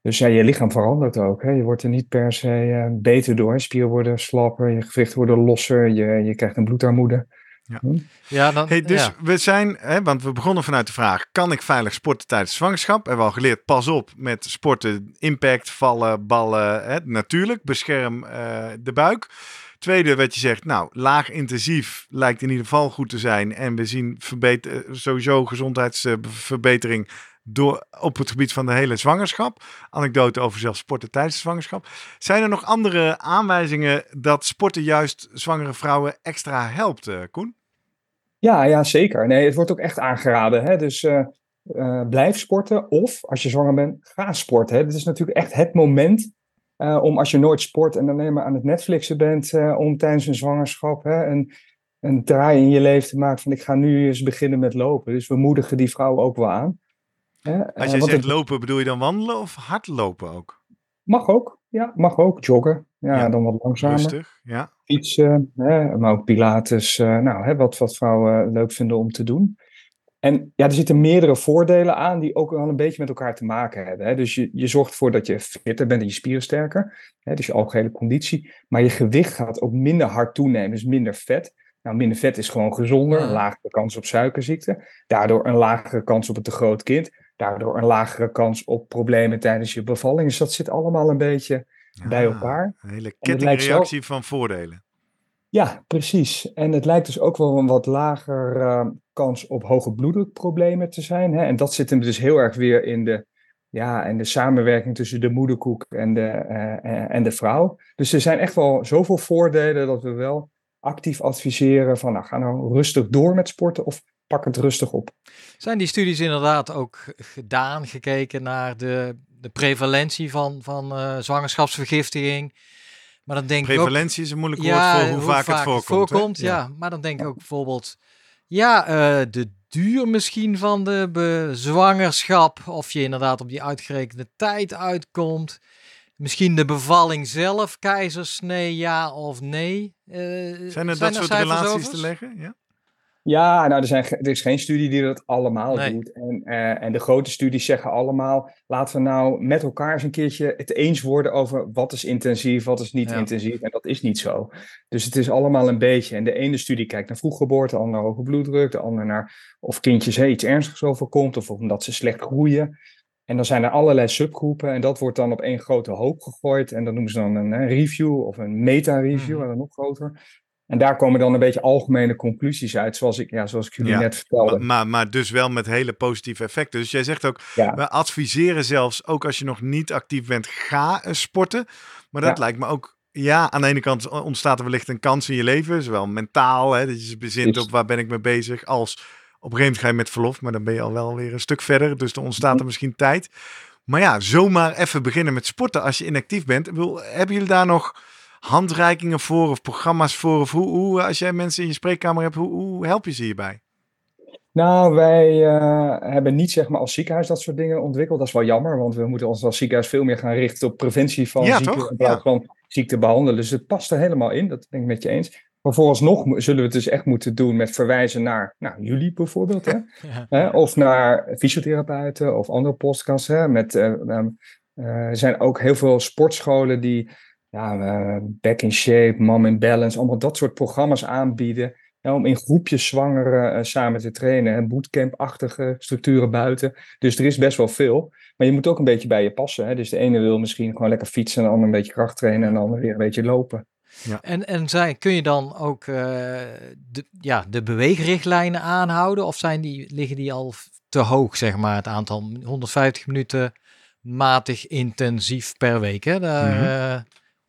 Dus ja, je lichaam verandert ook. Hè. Je wordt er niet per se uh, beter door. Spieren worden slapper, je gewrichten worden losser, je, je krijgt een bloedarmoede. Ja. Hm? ja, dan, hey, dus ja. we zijn, hè, want we begonnen vanuit de vraag: kan ik veilig sporten tijdens zwangerschap? Hebben we al geleerd, pas op met sporten, impact, vallen, ballen. Hè, natuurlijk, bescherm uh, de buik. Tweede, wat je zegt, nou, laag intensief lijkt in ieder geval goed te zijn. En we zien verbeter, sowieso gezondheidsverbetering door, op het gebied van de hele zwangerschap. Anekdote over zelfs sporten tijdens de zwangerschap. Zijn er nog andere aanwijzingen dat sporten juist zwangere vrouwen extra helpt, uh, Koen? Ja, ja, zeker. Nee, het wordt ook echt aangeraden. Hè? Dus uh, blijf sporten of als je zwanger bent, ga sporten. Hè? Dit is natuurlijk echt het moment uh, om als je nooit sport en dan alleen maar aan het Netflixen bent, uh, om tijdens een zwangerschap hè, een, een draai in je leven te maken van ik ga nu eens beginnen met lopen. Dus we moedigen die vrouwen ook wel aan. Als je zegt lopen, bedoel je dan wandelen of hardlopen ook? Mag ook, ja, mag ook. Joggen, ja, dan wat langzamer. Rustig, ja. Fietsen, hè, maar ook pilates. Nou, hè, wat, wat vrouwen leuk vinden om te doen. En ja, er zitten meerdere voordelen aan die ook wel een beetje met elkaar te maken hebben. Hè. Dus je, je zorgt ervoor dat je fitter bent en je spieren sterker. Hè, dus je algehele conditie. Maar je gewicht gaat ook minder hard toenemen, dus minder vet. Nou, minder vet is gewoon gezonder, een lagere kans op suikerziekte. Daardoor een lagere kans op een te groot kind. Daardoor een lagere kans op problemen tijdens je bevalling. Dus dat zit allemaal een beetje bij elkaar. Een hele kettingreactie van voordelen. Ja, precies. En het lijkt dus ook wel een wat lager uh, kans op hoge bloeddrukproblemen te zijn. Hè? En dat zit hem dus heel erg weer in de, ja, en de samenwerking tussen de moederkoek en de, uh, en de vrouw. Dus er zijn echt wel zoveel voordelen dat we wel actief adviseren van nou, ga nou rustig door met sporten of pak het rustig op. Zijn die studies inderdaad ook gedaan, gekeken naar de, de prevalentie van, van uh, zwangerschapsvergiftiging? Maar dan denk Prevalentie ook, is een moeilijk woord voor hoe, vaak, het voorkomt. voorkomt ja. maar dan denk ik ook bijvoorbeeld, ja, uh, de duur misschien van de zwangerschap, of je inderdaad op die uitgerekende tijd uitkomt. Misschien de bevalling zelf, keizersnee, ja of nee. Uh, zijn er dat soort relaties te leggen? Ja? Ja, nou, er, zijn, er is geen studie die dat allemaal doet. En, uh, en de grote studies zeggen allemaal: laten we nou met elkaar eens een keertje het eens worden over wat is intensief, wat is niet intensief. En dat is niet zo. Dus het is allemaal een beetje. En de ene studie kijkt naar vroeggeboorte, de andere naar hoge bloeddruk, de andere naar of kindjes hey, iets ernstigs overkomt of omdat ze slecht groeien. En dan zijn er allerlei subgroepen en dat wordt dan op één grote hoop gegooid. En dat noemen ze dan een, review of een meta-review, mm. nog groter. En daar komen dan een beetje algemene conclusies uit, zoals ik, ja, zoals ik jullie net vertelde. Maar, maar, dus wel met hele positieve effecten. Dus jij zegt ook, we adviseren zelfs, ook als je nog niet actief bent, ga sporten. Maar dat lijkt me ook, ja, aan de ene kant ontstaat er wellicht een kans in je leven, zowel mentaal, hè, dat je je bezint op waar ben ik mee bezig, als op een gegeven moment ga je met verlof, maar dan ben je al wel weer een stuk verder. Dus dan ontstaat er mhm. misschien tijd. Maar ja, zomaar even beginnen met sporten als je inactief bent. Hebben jullie daar nog handreikingen voor of programma's voor? Of hoe, hoe als jij mensen in je spreekkamer hebt, hoe, hoe help je ze hierbij? Nou, wij uh, hebben niet zeg maar als ziekenhuis dat soort dingen ontwikkeld. Dat is wel jammer, want we moeten ons als ziekenhuis veel meer gaan richten op preventie van ja, ziekte in plaats van ziekte behandelen. Dus het past er helemaal in, dat ben ik met je eens. Maar vooralsnog zullen we het dus echt moeten doen met verwijzen naar nou, jullie bijvoorbeeld. Hè? [laughs] Hè? Of naar fysiotherapeuten of andere podcasts. Hè? Met, uh, uh, er zijn ook heel veel sportscholen die ja, uh, Back in Shape, Mom in Balance, allemaal dat soort programma's aanbieden. om in groepjes zwangeren samen te trainen. Bootcamp-achtige structuren buiten. Dus er is best wel veel. Maar je moet ook een beetje bij je passen. Hè? Dus de ene wil misschien gewoon lekker fietsen, en de ander een beetje kracht trainen en de ander weer een beetje lopen. Ja. En, en zijn, kun je dan ook uh, de, ja, de beweegrichtlijnen aanhouden? Of zijn die, liggen die al te hoog, zeg maar, het aantal 150 minuten matig intensief per week? Hè? Daar, mm -hmm.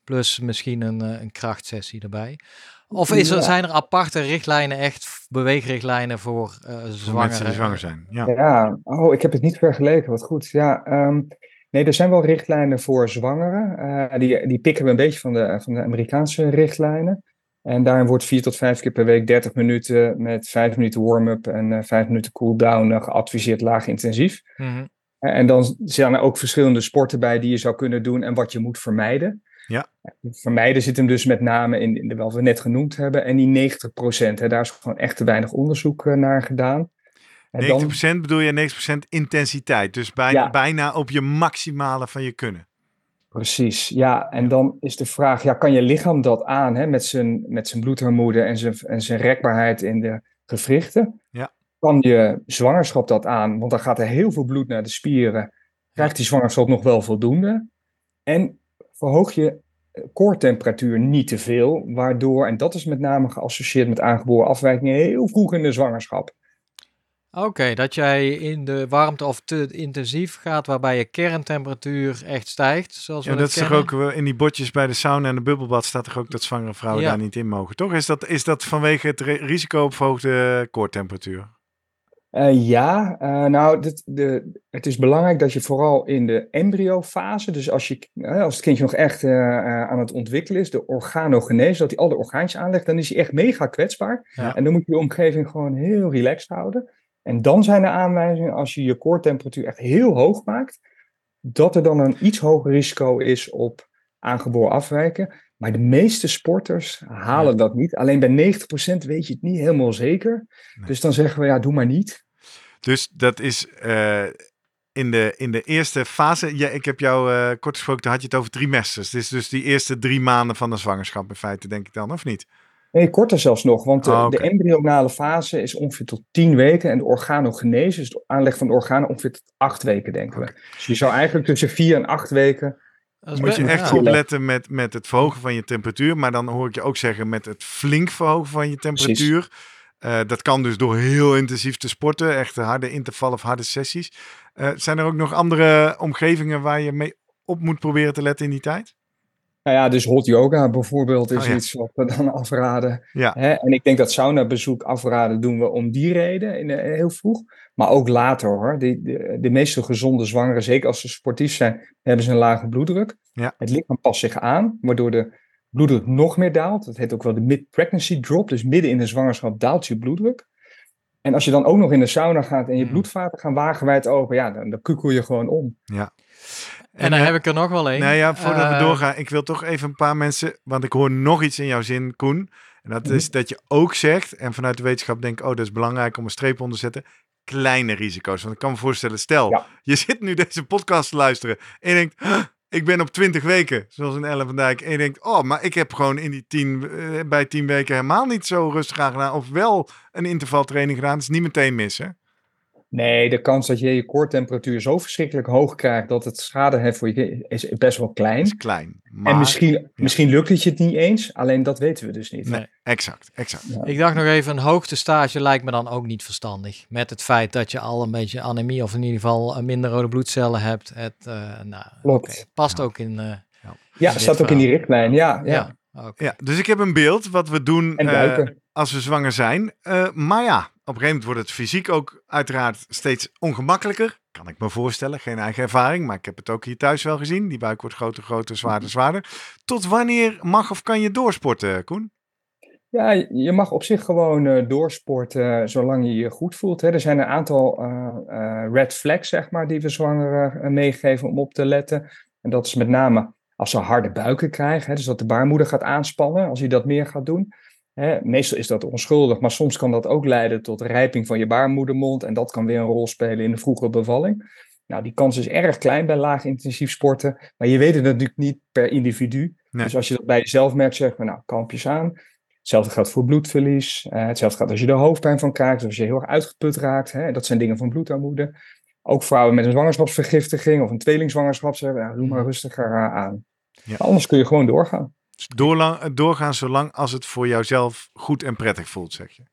Plus misschien een, uh, een krachtsessie erbij. Of is er, zijn er aparte richtlijnen, echt beweegrichtlijnen voor uh, zwangeren? Mensen die zwanger zijn. Ja. ja, oh, ik heb het niet vergeleken. Wat goed. Ja, um, Nee, er zijn wel richtlijnen voor zwangeren. Uh, die, die pikken we een beetje van de, van de Amerikaanse richtlijnen. En daarin wordt vier tot vijf keer per week 30 minuten met vijf minuten warm-up en uh, vijf minuten cool-down uh, geadviseerd laag intensief. Mm en dan zijn er ook verschillende sporten bij die je zou kunnen doen en wat je moet vermijden. Ja. Vermijden zit hem dus met name in, in de, wat we net genoemd hebben. En die 90 procent, daar is gewoon echt te weinig onderzoek naar gedaan. 90% dan... bedoel je 90% intensiteit. Dus bijna, bijna op je maximale van je kunnen. Precies, ja. En dan is de vraag, ja, kan je lichaam dat aan hè, met zijn, met zijn bloedarmoede en zijn, en zijn rekbaarheid in de gewrichten? Ja. Kan je zwangerschap dat aan? Want dan gaat er heel veel bloed naar de spieren. Krijgt die zwangerschap nog wel voldoende? En verhoog je koortemperatuur niet te veel, waardoor, en dat is met name geassocieerd met aangeboren afwijkingen, heel vroeg in de zwangerschap. Oké, dat jij in de warmte of te intensief gaat, waarbij je kerntemperatuur echt stijgt. Zoals ja, we dat, is toch ook in die botjes bij de sauna en de bubbelbad staat toch ook dat zwangere vrouwen daar niet in mogen, toch? Is dat, is dat vanwege het risico op verhoogde koortemperatuur? Uh, ja, uh, nou, dit, de, het is belangrijk dat je vooral in de embryofase, dus als, je, als het kindje nog echt uh, aan het ontwikkelen is, de organogenese, dat hij al de orgaantjes aanlegt, dan is hij echt mega kwetsbaar. Ja. En dan moet je de omgeving gewoon heel relaxed houden. En dan zijn er aanwijzingen, als je je koortemperatuur echt heel hoog maakt, dat er dan een iets hoger risico is op aangeboren afwijken. Maar de meeste sporters halen dat niet. Alleen bij 90% weet je het niet helemaal zeker. Dus dan zeggen we, ja, doe maar niet. Dus dat is uh, in, de, in de eerste fase. Ja, ik heb jou uh, kort gesproken, had je het over trimesters. Het is dus die eerste drie maanden van de zwangerschap in feite, denk ik dan, of niet? Nee, korter zelfs nog, want de, oh, okay. de embryonale fase is ongeveer tot tien weken en de organogenese, dus de aanleg van de organen, ongeveer tot acht weken, denken okay. we. Dus je zou eigenlijk tussen vier en acht weken moet je echt ja. opletten met, met het verhogen van je temperatuur. Maar dan hoor ik je ook zeggen met het flink verhogen van je temperatuur. Uh, dat kan dus door heel intensief te sporten. Echt harde intervallen of harde sessies. Uh, zijn er ook nog andere omgevingen waar je mee op moet proberen te letten in die tijd? Nou ja, dus hot yoga bijvoorbeeld is oh, ja. iets wat we dan [laughs] afraden. Ja. Hè? En ik denk dat sauna bezoek afraden doen we om die reden in, heel vroeg. Maar ook later hoor. De, de, de, meeste gezonde zwangeren, zeker als ze sportief zijn, hebben ze een lage bloeddruk. Ja. Het lichaam past zich aan, waardoor de bloeddruk nog meer daalt. Dat heet ook wel de mid-pregnancy drop. Dus midden in de zwangerschap daalt je bloeddruk. En als je dan ook nog in de sauna gaat en je bloedvaten gaan wagenwijd open, ja, dan, dan kukel je gewoon om. Ja. En, en dan heb ik er nog wel één. Nou ja, voordat uh, we doorgaan, ik wil toch even een paar mensen, want ik hoor nog iets in jouw zin, Koen. En dat is dat je ook zegt, en vanuit de wetenschap denk ik, oh, dat is belangrijk om een streep onder te zetten kleine risico's. Want ik kan me voorstellen, stel, ja. je zit nu deze podcast te luisteren en je denkt, ik ben op 20 weken, zoals in Ellen van Dijk. En je denkt, oh, maar ik heb gewoon in die 10, uh, bij 10 weken helemaal niet zo rustig aan gedaan. Of wel een intervaltraining gedaan. Dat is niet meteen missen. Nee, de kans dat je je koortemperatuur zo verschrikkelijk hoog krijgt dat het schade heeft voor je is best wel klein. Is klein. Maar, en misschien, ja. misschien lukt het je het niet eens, alleen dat weten we dus niet. Nee, exact, exact. Ja. Ik dacht nog even, een hoogtestage lijkt me dan ook niet verstandig. Met het feit dat je al een beetje anemie of in ieder geval minder rode bloedcellen hebt. Het uh, nou, Klopt. Okay, past ja. ook in. Uh, ja, staat ook in die richtlijn. Ja, ja. Okay. ja, dus ik heb een beeld wat we doen uh, als we zwanger zijn. Uh, maar ja, op een gegeven moment wordt het fysiek ook uiteraard steeds ongemakkelijker. Kan ik me voorstellen, geen eigen ervaring, maar ik heb het ook hier thuis wel gezien. Die buik wordt groter, groter, zwaarder, zwaarder. Tot wanneer mag of kan je doorsporten, Koen? Ja, je mag op zich gewoon uh, doorsporten zolang je je goed voelt. Hè. Er zijn een aantal red flags, zeg maar, die we zwangeren meegeven om op te letten. En dat is met name als ze harde buiken krijgen, hè, dus dat de baarmoeder gaat aanspannen als je dat meer gaat doen. Hè, meestal is dat onschuldig, maar soms kan dat ook leiden tot rijping van je baarmoedermond en dat kan weer een rol spelen in de vroege bevalling. Nou, die kans is erg klein bij laag intensief sporten, maar je weet het natuurlijk niet per individu. Nee. Dus als je dat bij jezelf merkt, zeg maar, nou, kampjes aan. Hetzelfde geldt voor bloedverlies. Uh, hetzelfde geldt als je er hoofdpijn van krijgt, of als je heel erg uitgeput raakt. Hè, dat zijn dingen van bloedarmoede. Ook vrouwen met een zwangerschapsvergiftiging of een tweelingzwangerschap zeggen, nou, doe maar rustiger aan. Ja. Anders kun je gewoon doorgaan. Doorlang, doorgaan zolang als het voor jouzelf goed en prettig voelt, zeg je.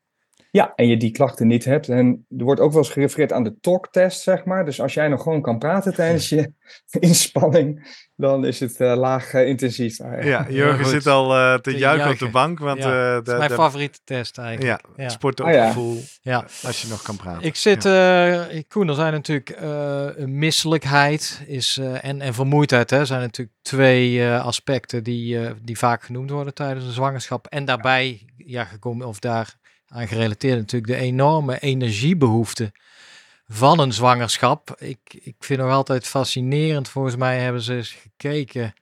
Ja, en je die klachten niet hebt. En er wordt ook wel eens gerefereerd aan de talktest, zeg maar. Dus als jij nog gewoon kan praten tijdens je [laughs] inspanning, dan is het uh, laag uh, intensief. Uh, ja, Jurgen zit al uh, te, te juichen, juichen, op de bank. Want, ja, dat is mijn de, favoriete test eigenlijk. Ja, ja. sporten op oh, gevoel, ja. als je nog kan praten. Ik zit, ja. Koen, er zijn natuurlijk misselijkheid is, en, en vermoeidheid. Hè, zijn natuurlijk twee aspecten die, die vaak genoemd worden tijdens een zwangerschap. En daarbij, ja, gekomen, of daar aan gerelateerd natuurlijk de enorme energiebehoefte van een zwangerschap. Ik, ik vind nog altijd fascinerend. Volgens mij hebben ze eens gekeken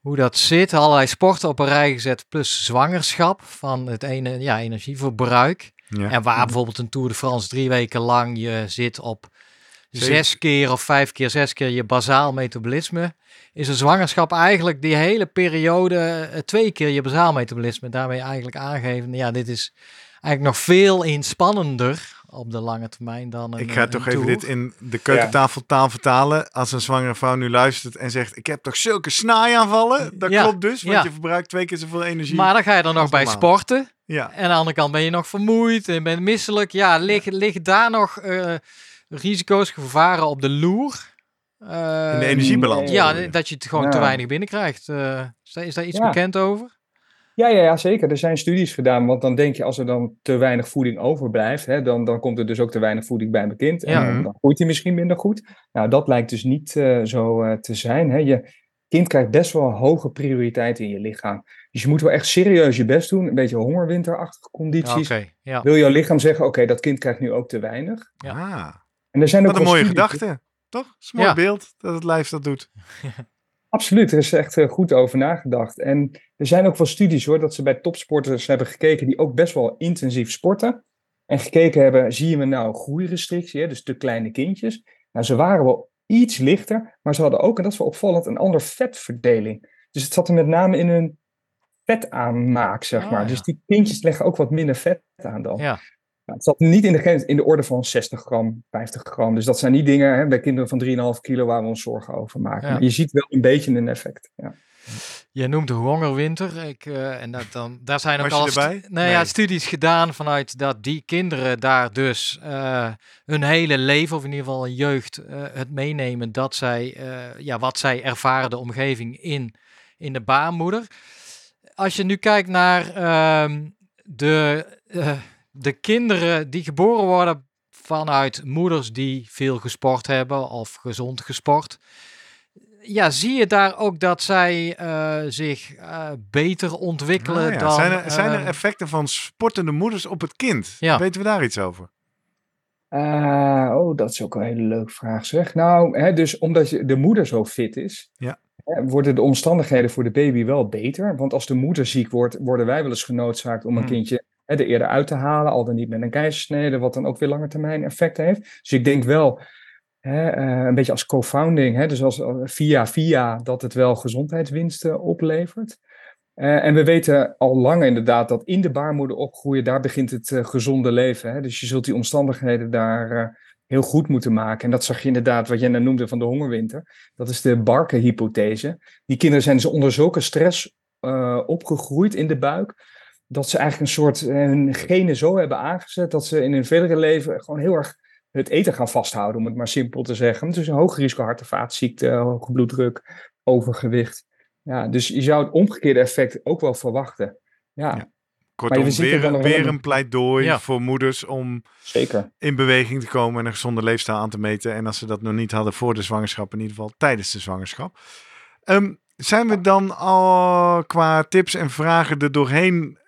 hoe dat zit. Allerlei sporten op een rij gezet plus zwangerschap van het ene ja, energieverbruik. Ja. En waar bijvoorbeeld een Tour de France drie weken lang je zit op zes keer of vijf keer zes keer je bazaal metabolisme, is een zwangerschap eigenlijk die hele periode eh, twee keer je bazaal metabolisme. Daarmee eigenlijk aangeven, ja, dit is eigenlijk nog veel inspannender op de lange termijn dan een Ik ga toch even dit in de keukentafeltaal ja. vertalen. Als een zwangere vrouw nu luistert en zegt... ik heb toch zulke snaaiaanvallen? Dat ja. klopt dus, want ja. je verbruikt twee keer zoveel energie. Maar dan ga je dan nog bij sporten. Ja. En aan de andere kant ben je nog vermoeid en ben misselijk. Ja, liggen lig daar nog uh, risico's, gevaren op de loer? Uh, in de energiebalans? Ja, dat je het gewoon te weinig binnenkrijgt. Uh, is, daar, is daar iets bekend over? Ja, ja, ja, zeker. Er zijn studies gedaan, want dan denk je als er dan te weinig voeding overblijft, hè, dan, dan komt er dus ook te weinig voeding bij mijn kind. En Ja. dan, dan groeit hij misschien minder goed. Nou, dat lijkt dus niet eh, zo eh, te zijn. Hè. Je kind krijgt best wel hoge prioriteit in je lichaam. Dus je moet wel echt serieus je best doen. Een beetje hongerwinterachtige Ja, condities. Oké, ja. Wil jouw lichaam zeggen, oké, dat kind krijgt nu ook te weinig. Ja. En er zijn ook wat een mooie gedachte. Toch? Dat is een mooi Ja. beeld dat het lijf dat doet. [laughs] Absoluut, er is echt eh, goed over nagedacht. En er zijn ook wel studies hoor, dat ze bij topsporters hebben gekeken die ook best wel intensief sporten. En gekeken hebben, zie je nou groeirestrictie, hè, dus te kleine kindjes. Nou, ze waren wel iets lichter, maar ze hadden ook, en dat is wel opvallend, een ander vetverdeling. Dus het zat er met name in hun vetaanmaak, zeg Ah, maar. ja. Dus die kindjes leggen ook wat minder vet aan dan. Ja. Nou, het zat niet in de, grens- in de orde van 60 gram, 50 gram. Dus dat zijn niet dingen hè, bij kinderen van 3,5 kilo waar we ons zorgen over maken. Ja. Maar je ziet wel een beetje een effect. Ja. Je noemt de hongerwinter. Ik, eh, en dat dan, daar zijn ook al stu- erbij? nou ja, Nee. studies gedaan vanuit dat die kinderen daar dus eh, hun hele leven, of in ieder geval een jeugd, eh, het meenemen dat zij, eh, ja, wat zij ervaren de omgeving in, in de baarmoeder. Als je nu kijkt naar ehm, de, eh, de kinderen die geboren worden vanuit moeders die veel gesport hebben of gezond gesport. Ja, zie je daar ook dat zij eh, zich eh, beter ontwikkelen Ah ja. dan... zijn, er, zijn er eh, effecten van sportende moeders op het kind? Ja. Weten we daar iets over? Oh, dat is ook een hele leuke vraag zeg. Nou, hè, dus omdat je, de moeder zo fit is, Ja. hè, worden de omstandigheden voor de baby wel beter. Want als de moeder ziek wordt, worden wij wel eens genoodzaakt om een Hmm. kindje er eerder uit te halen, al dan niet met een keizersnede, wat dan ook weer langetermijn effect heeft. Dus ik denk wel, hè, eh, een beetje als co-founding, dus als, eh, via via, dat het wel gezondheidswinsten oplevert. Eh, en we weten al lang inderdaad dat in de baarmoeder opgroeien, daar begint het gezonde leven. Hè? Dus je zult die omstandigheden daar heel goed moeten maken. En dat zag je inderdaad, wat jij net noemde van de hongerwinter. Dat is de Barker-hypothese. Die kinderen zijn dus onder zulke stress opgegroeid in de buik, dat ze eigenlijk een soort eh, hun genen zo hebben aangezet, dat ze in hun verdere leven gewoon heel erg het eten gaan vasthouden, om het maar simpel te zeggen. Dus een hoog risico hart- en vaatziekte, hoge bloeddruk, overgewicht. Ja, dus je zou het omgekeerde effect ook wel verwachten. Ja, Ja. Kortom, we zitten weer, wel weer een pleidooi Ja. voor moeders om zeker. in beweging te komen en een gezonde leefstijl aan te meten. En als ze dat nog niet hadden voor de zwangerschap, in ieder geval tijdens de zwangerschap. Ehm, zijn we dan al qua tips en vragen er doorheen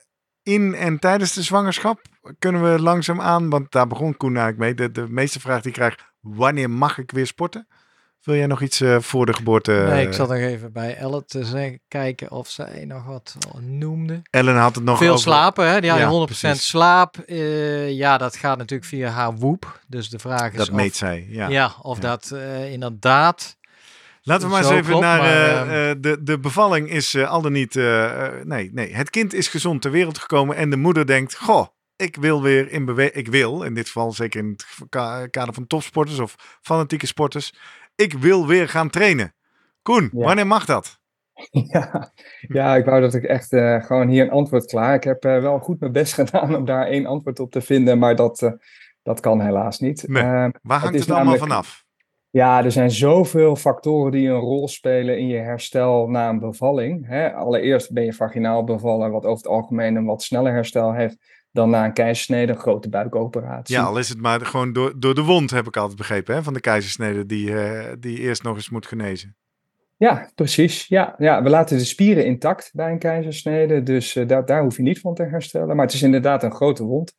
in en tijdens de zwangerschap? Kunnen we langzaam aan, want daar begon Koen eigenlijk mee. De, de meeste vraag die ik krijg, wanneer mag ik weer sporten? Wil jij nog iets eh, voor de geboorte? nee, ik zat nog even bij Elle te zeggen, kijken of zij nog wat noemde. Ellen had het nog Veel over- slapen, hè? Die had Ja, 100% precies. slaap. Eh, ja, dat gaat natuurlijk via haar woep. Dus de vraag is Dat of, meet zij, ja. ja. of Ja. dat eh, inderdaad... Laten we maar eens even klopt, naar maar, eh, ehm, eh, de, de bevalling is eh, al dan niet. nee, nee, het kind is gezond ter wereld gekomen en de moeder denkt: Goh, ik wil weer in beweging. Ik wil, in dit geval zeker in het ka- kader van topsporters of fanatieke sporters. Ik wil weer gaan trainen. Koen, Ja. wanneer mag dat? [laughs] Ja, ja, ik wou dat ik echt gewoon hier een antwoord klaar. Ik heb wel goed mijn best [laughs] gedaan om daar één antwoord op te vinden, maar dat, dat kan helaas niet. Nee. Eh, Waar hangt Het allemaal namelijk- vanaf? Ja, er zijn zoveel factoren die een rol spelen in je herstel na een bevalling. Hè. Allereerst ben je vaginaal bevallen, wat over het algemeen een wat sneller herstel heeft dan na een keizersnede, een grote buikoperatie. Ja, al is het maar gewoon door, door de wond, heb ik altijd begrepen, hè, van de keizersnede, die, eh, die eerst nog eens moet genezen. Ja, precies. Ja, ja, we laten de spieren intact bij een keizersnede, dus eh, daar, daar hoef je niet van te herstellen. Maar het is inderdaad een grote wond.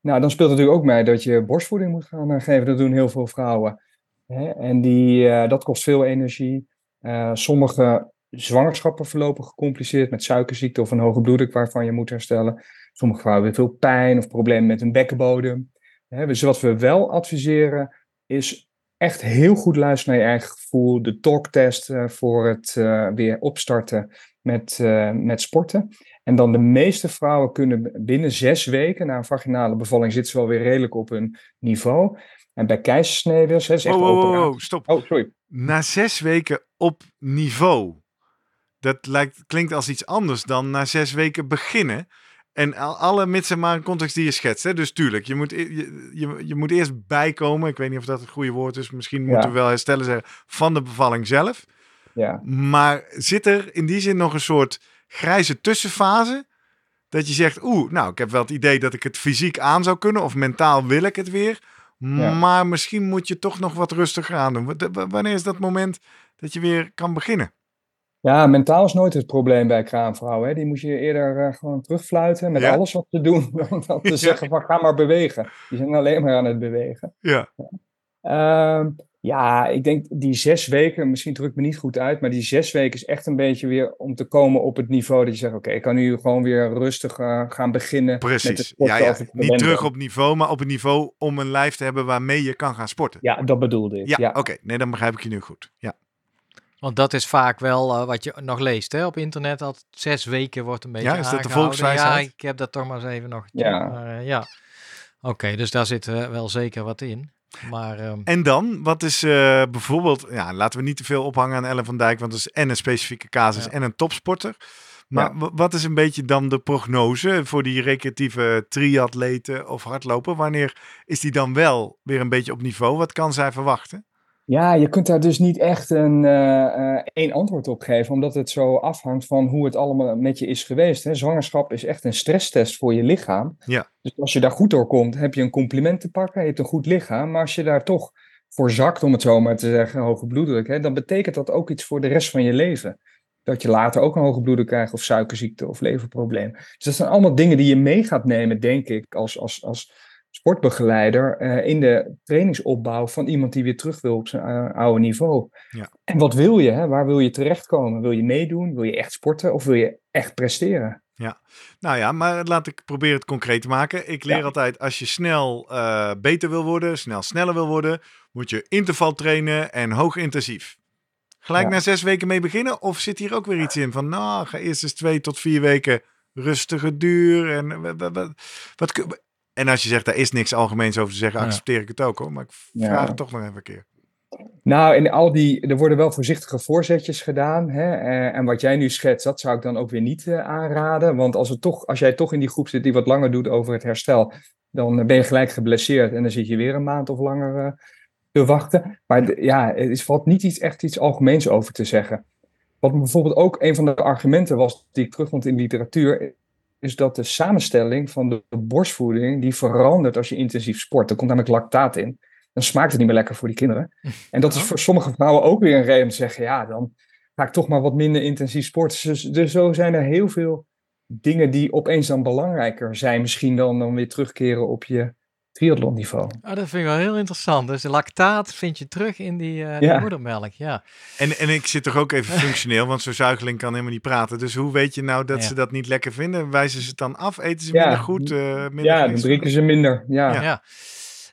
Nou, dan speelt natuurlijk ook mee dat je borstvoeding moet gaan eh, geven. Dat doen heel veel vrouwen. Hè? En die, eh, dat kost veel energie. Eh, sommige zwangerschappen verlopen gecompliceerd met suikerziekte of een hoge bloeddruk waarvan je moet herstellen. Sommige vrouwen hebben veel pijn of problemen met hun bekkenbodem. Hè? Dus wat we wel adviseren is echt heel goed luisteren naar je eigen gevoel. De talktest eh, voor het weer opstarten met, met sporten. En dan de meeste vrouwen kunnen binnen zes weken na een vaginale bevalling zitten ze wel weer redelijk op hun niveau. En bij keizersneden, is echt Oh, oh, oh, oh, stop. Oh, sorry. Na zes weken op niveau. Dat lijkt, klinkt als iets anders dan na zes weken beginnen. En al- alle mits en maar context die je schetst. Hè? Dus tuurlijk, je moet, e- je, je, je moet eerst bijkomen. Ik weet niet of dat het goede woord is. Misschien Ja. moeten we wel herstellen zeggen van de bevalling zelf. Ja. Maar zit er in die zin nog een soort grijze tussenfase. Dat je zegt, oeh, nou, ik heb wel het idee dat ik het fysiek aan zou kunnen. Of mentaal wil ik het weer. Maar misschien moet je toch nog wat rustiger aan doen. Wanneer is dat moment dat je weer kan beginnen? Ja, mentaal is nooit het probleem bij kraamvrouwen. Hè. Die moet je eerder uh, gewoon terugfluiten met alles wat ze doen. [laughs] Dan te zeggen van ga maar bewegen. Die zijn alleen maar aan het bewegen. Ja. Uh, ja, ik denk die zes weken, misschien druk me niet goed uit, maar die zes weken is echt een beetje weer om te komen op het niveau dat je zegt, oké, ik kan nu gewoon weer rustig uh, gaan beginnen. Precies, ja, ja. niet terug op niveau, maar op het niveau om een lijf te hebben waarmee je kan gaan sporten. Ja, dat bedoelde ik. Ja, ja. oké, nee, dan begrijp ik je nu goed. Ja. Want dat is vaak wel uh, wat je nog leest hè, op internet, dat zes weken wordt een beetje Ja, is dat de volkswijsheid? Ja, ik heb dat toch maar eens even nog. Ja. Maar, uh, ja. Oké, dus daar zit wel zeker wat in. Maar, um... En dan, wat is uh, bijvoorbeeld, ja, laten we niet te veel ophangen aan Ellen van Dijk, want dat is en een specifieke casus ja. en een topsporter. Maar ja. wat is een beetje dan de prognose voor die recreatieve triatleten of hardlopen? Wanneer is die dan wel weer een beetje op niveau? Wat kan zij verwachten? Ja, je kunt daar dus niet echt een uh, één antwoord op geven, omdat het zo afhangt van hoe het allemaal met je is geweest. Hè. Zwangerschap is echt een stresstest voor je lichaam. Ja. Dus als je daar goed door komt, heb je een compliment te pakken, je hebt een goed lichaam. Maar als je daar toch voor zakt, om het zo maar te zeggen, hoge bloeddruk, hè, dan betekent dat ook iets voor de rest van je leven. Dat je later ook een hoge bloeddruk krijgt, of suikerziekte, of leverprobleem. Dus dat zijn allemaal dingen die je mee gaat nemen, denk ik, als, als, als sportbegeleider uh, in de trainingsopbouw van iemand die weer terug wil op zijn uh, oude niveau. Ja. En wat wil je? Hè? Waar wil je terechtkomen? Wil je meedoen? Wil je echt sporten? Of wil je echt presteren? Ja, nou ja, maar laat ik proberen het concreet te maken. Ik leer ja. altijd, als je snel uh, beter wil worden, snel sneller wil worden, moet je interval trainen en hoog intensief. Gelijk ja. na zes weken mee beginnen? Of zit hier ook weer iets in van, nou, ga eerst eens twee tot vier weken rustige duur en wat, wat, wat, en als je zegt, daar is niks algemeens over te zeggen, accepteer ik het ook hoor. Maar ik vraag ja. het toch nog even een keer. Nou, in al die, er worden wel voorzichtige voorzetjes gedaan. Hè? En wat jij nu schetst, dat zou ik dan ook weer niet uh, aanraden. Want als, het toch, als jij toch in die groep zit die wat langer doet over het herstel, dan ben je gelijk geblesseerd en dan zit je weer een maand of langer uh, te wachten. Maar ja, er valt niet iets, echt iets algemeens over te zeggen. Wat bijvoorbeeld ook een van de argumenten was die ik terugvond in de literatuur, is dat de samenstelling van de borstvoeding die verandert als je intensief sport. Er komt namelijk lactaat in. Dan smaakt het niet meer lekker voor die kinderen. En dat is voor sommige vrouwen ook weer een reden om te zeggen, ja, dan ga ik toch maar wat minder intensief sporten. Dus, dus zo zijn er heel veel dingen die opeens dan belangrijker zijn, misschien dan, dan weer terugkeren op je triathlonniveau. Oh, dat vind ik wel heel interessant. Dus de lactaat vind je terug in die, uh, die Ja. moedermelk. Ja. En, en ik zit toch ook even [laughs] functioneel, want zo'n zuigeling kan helemaal niet praten. Dus hoe weet je nou dat Ja. ze dat niet lekker vinden? Wijzen ze het dan af? Eten ze Ja. minder goed? eh minder Ja, dan drinken ze minder. Ja. Ja. Ja.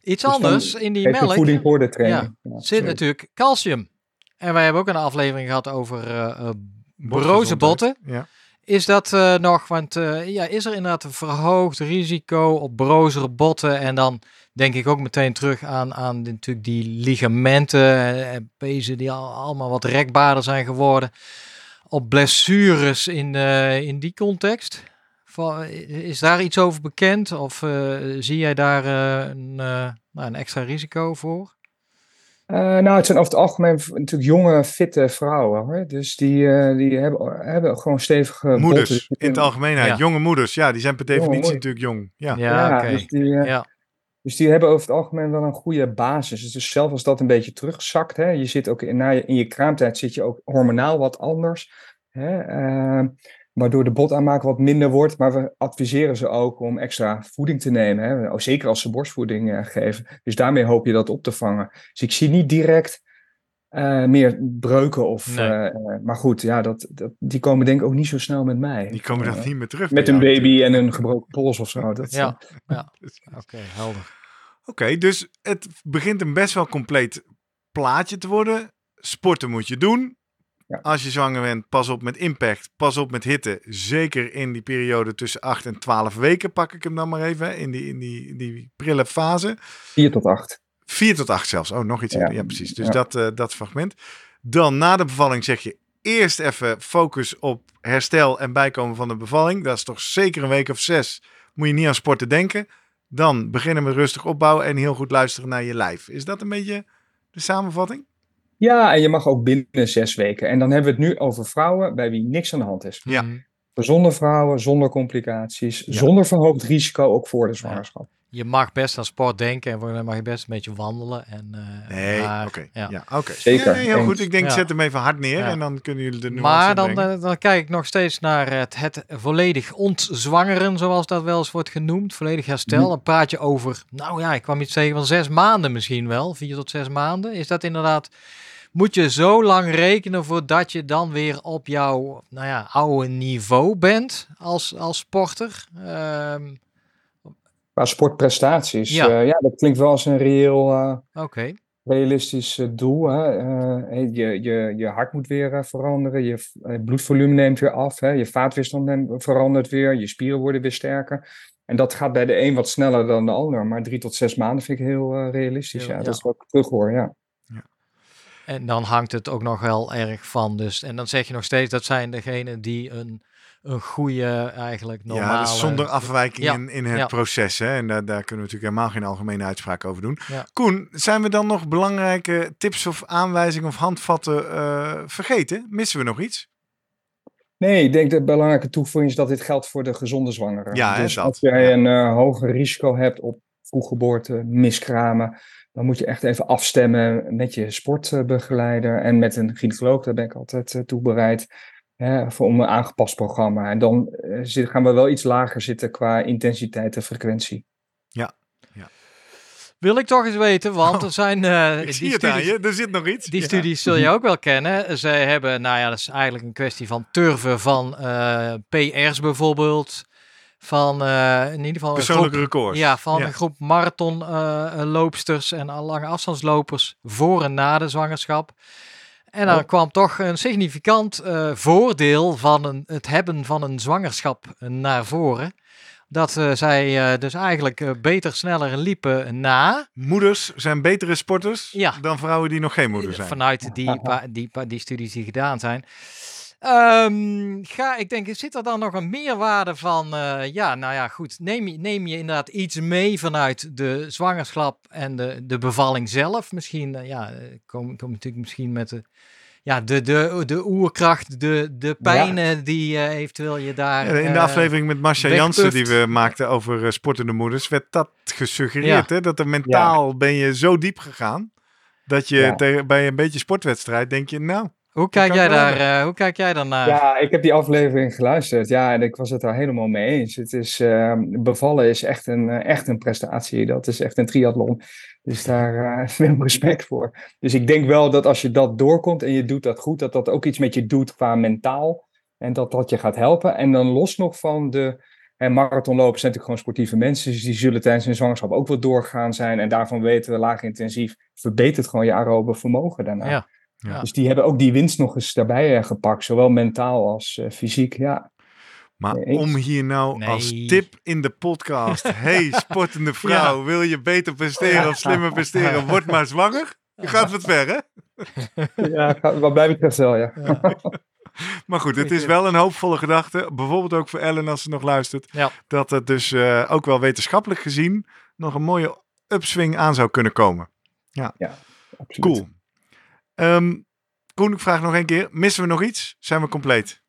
Iets Dus anders in die melk voeding voor de training. Ja, zit sorry. natuurlijk calcium. En wij hebben ook een aflevering gehad over eh eh broze botten. Ja. Is dat eh, nog, want eh, ja, is er inderdaad een verhoogd risico op brozere botten? En dan denk ik ook meteen terug aan, aan natuurlijk die ligamenten eh, en pezen die al, allemaal wat rekbaarder zijn geworden. Op blessures in, eh, in die context? Is daar iets over bekend? Of eh, zie jij daar eh, een, eh, nou, een extra risico voor? Eh, nou, het zijn over het algemeen natuurlijk jonge, fitte vrouwen. Hoor. Dus die, eh, die hebben, hebben gewoon stevige. Moeders, Dus in het algemeenheid. Ja. Jonge moeders, ja, die zijn per definitie natuurlijk jong. Ja. Ja, oké. dus, die, eh, Ja, dus die hebben over het algemeen wel een goede basis. Dus zelfs als dat een beetje terugzakt, hè, je zit ook in, na je, in je kraamtijd zit je ook hormonaal wat anders. Hè, eh, waardoor de botaanmaak wat minder wordt. Maar we adviseren ze ook om extra voeding te nemen. Hè, oh, zeker als ze borstvoeding eh, geven. Dus daarmee hoop je dat op te vangen. Dus ik zie niet direct eh, meer breuken. Of, Nee. eh, maar goed, ja, dat, dat, die komen denk ik ook niet zo snel met mij. Die komen dan niet meer terug. met een baby en een gebroken pols of zo. [laughs] Dat, ja, ja. [laughs] Oké, helder. Oké, dus het begint een best wel compleet plaatje te worden. Sporten moet je doen. Ja. Als je zwanger bent, pas op met impact, pas op met hitte. Zeker in die periode tussen 8 en 12 weken, pak ik hem dan maar even, in die, in die, in die prille fase. 4 tot 8. 4 tot 8 zelfs. Oh, nog iets. Ja, Ja. precies. Dus Ja. dat, eh, dat fragment. Dan na de bevalling zeg je eerst even focus op herstel en bijkomen van de bevalling. Dat is toch zeker een week of zes. Moet je niet aan sporten denken. Dan beginnen met rustig opbouwen en heel goed luisteren naar je lijf. Is dat een beetje de samenvatting? Ja, en je mag ook binnen zes weken. En dan hebben we het nu over vrouwen bij wie niks aan de hand is. Ja. Mhm. Gezonde vrouwen, zonder complicaties, zonder verhoogd risico ook voor de zwangerschap je mag best aan sport denken en dan mag je best een beetje wandelen. En, uh, nee, oké. Ja. ja oké. Zeker. heel goed. Ik denk, zet hem even hard neer en dan kunnen jullie de nuance Maar dan, dan, dan, kijk ik nog steeds naar het, het volledig ontzwangeren, zoals dat wel eens wordt genoemd. Volledig herstel. Mhm. Dan praat je over, nou ja, ik kwam iets zeggen van zes maanden misschien wel. Vier tot zes maanden. Is dat inderdaad... Moet je zo lang rekenen voordat je dan weer op jouw nou ja, oude niveau bent als, als sporter? Uh, Qua sportprestaties. Ja. Uh, ja, dat klinkt wel als een reëel, uh, realistisch uh, doel. Hè? je, je, je hart moet weer veranderen, je bloedvolume neemt weer af, hè? je vaatwisseling verandert weer, je spieren worden weer sterker. En dat gaat bij de een wat sneller dan de ander, maar drie tot zes maanden vind ik heel realistisch. ja, dat is wat ik terug hoor, ja. En dan hangt het ook nog wel erg van. Dus, en dan zeg je nog steeds dat zijn degenen die een een goede, eigenlijk normale... Ja, dus zonder afwijking in, in het proces. Hè? En daar, daar kunnen we natuurlijk helemaal geen algemene uitspraak over doen. Koen, zijn we dan nog belangrijke tips of aanwijzingen of handvatten uh, vergeten? Missen we nog iets? Nee, ik denk dat de belangrijke toevoeging is dat dit geldt voor de gezonde zwangere. Ja, dus als jij een uh, hoger risico hebt op vroeggeboorte, miskramen, dan moet je echt even afstemmen met je sportbegeleider en met een gynaecoloog. Daar ben ik altijd uh, toe bereid voor, om een aangepast programma. En dan uh, gaan we wel iets lager zitten qua intensiteit en frequentie. Ja. ja. Wil ik toch eens weten, want oh, er zijn... [laughs] Uh, die studies, je, er zit nog iets. Die studies zul je ook wel kennen. Ze hebben, nou ja, dat is eigenlijk een kwestie van turven van uh, PR's bijvoorbeeld. Van in ieder geval... Persoonlijke records. Ja, van een groep marathonloopsters en lange afstandslopers voor en na de zwangerschap. En dan kwam toch een significant uh, voordeel van een, het hebben van een zwangerschap naar voren. Dat uh, zij uh, dus eigenlijk beter, sneller liepen na. Moeders zijn betere sporters ja. dan vrouwen die nog geen moeder zijn. Vanuit die, die, die studies die gedaan zijn. Um, ga, ik denk, zit er dan nog een meerwaarde van? ja, nou ja, goed. Neem je, neem je inderdaad iets mee vanuit de zwangerschap en de, de bevalling zelf? Misschien, ja, kom, kom natuurlijk misschien met de ja, de, de, de oerkracht, de, de pijnen die uh, eventueel je daar. in de aflevering met Marcia Jansen die we maakten over sportende moeders, werd dat gesuggereerd. Hè? Dat er mentaal ben je zo diep gegaan. Dat je tegen, bij een beetje sportwedstrijd denk je, nou. Hoe kijk, jij daar, hoe kijk jij dan naar? Ja, ik heb die aflevering geluisterd. Ja, en ik was het daar helemaal mee eens. Het is, ehm, bevallen is echt een, echt een prestatie. Dat is echt een triathlon. Dus daar uh, [laughs] veel respect voor. Dus ik denk wel dat als je dat doorkomt en je doet dat goed, dat dat ook iets met je doet qua mentaal. En dat dat je gaat helpen. En dan los nog van de en marathonlopers zijn natuurlijk gewoon sportieve mensen. Dus die zullen tijdens hun zwangerschap ook wel doorgaan zijn. En daarvan weten we laag intensief verbetert gewoon je aerobe vermogen daarna. Ja, ja. Dus die hebben ook die winst nog eens daarbij uh, gepakt. Zowel mentaal als uh, fysiek. Ja. Maar om hier nou als tip in de podcast, [laughs] hey sportende vrouw, wil je beter presteren of slimmer presteren, word maar zwanger. Je gaat wat ver, hè? [laughs] Ja, wat mij betreft wel, ja. [laughs] Maar goed, het is wel een hoopvolle gedachte. Bijvoorbeeld ook voor Ellen als ze nog luistert. Dat het dus uh, ook wel wetenschappelijk gezien nog een mooie upswing aan zou kunnen komen. Ja, ja absoluut. Cool. Um, Koen, ik vraag nog een keer. Missen we nog iets? Zijn we compleet?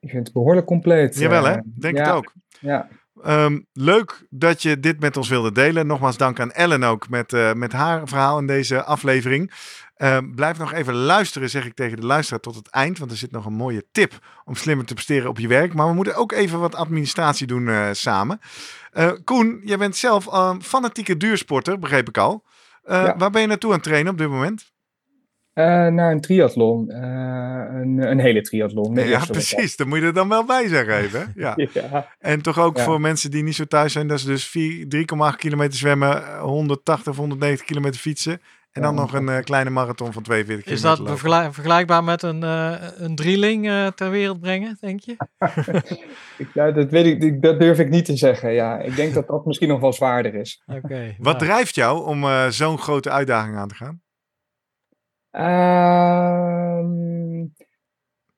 Ik vind het behoorlijk compleet. Jawel hè, eh, denk het ook. Ja. Um, leuk dat je dit met ons wilde delen. Nogmaals dank aan Ellen ook met, uh, met haar verhaal in deze aflevering. Um, blijf nog even luisteren, zeg ik tegen de luisteraar, tot het eind. Want er zit nog een mooie tip om slimmer te presteren op je werk. Maar we moeten ook even wat administratie doen uh, samen. Koen, jij bent zelf een fanatieke duursporter, begreep ik al. Ja. Waar ben je naartoe aan het trainen op dit moment? Uh, naar een triathlon. Uh, een, een, hele triathlon. Ja, precies. Daar moet je er dan wel bij zeggen even. Ja. [laughs] ja. En toch ook voor mensen die niet zo thuis zijn. Dat is dus 3,8 kilometer zwemmen, 180 of 190 kilometer fietsen. En dan nog een uh, kleine marathon van 42 Is dat vergelijkbaar met een, een drieling ter wereld brengen, denk je? [laughs] ik, ja, dat, weet ik, dat durf ik niet te zeggen. Ja, ik denk dat dat misschien nog wel zwaarder is. Okay, Wat drijft jou om zo'n grote uitdaging aan te gaan?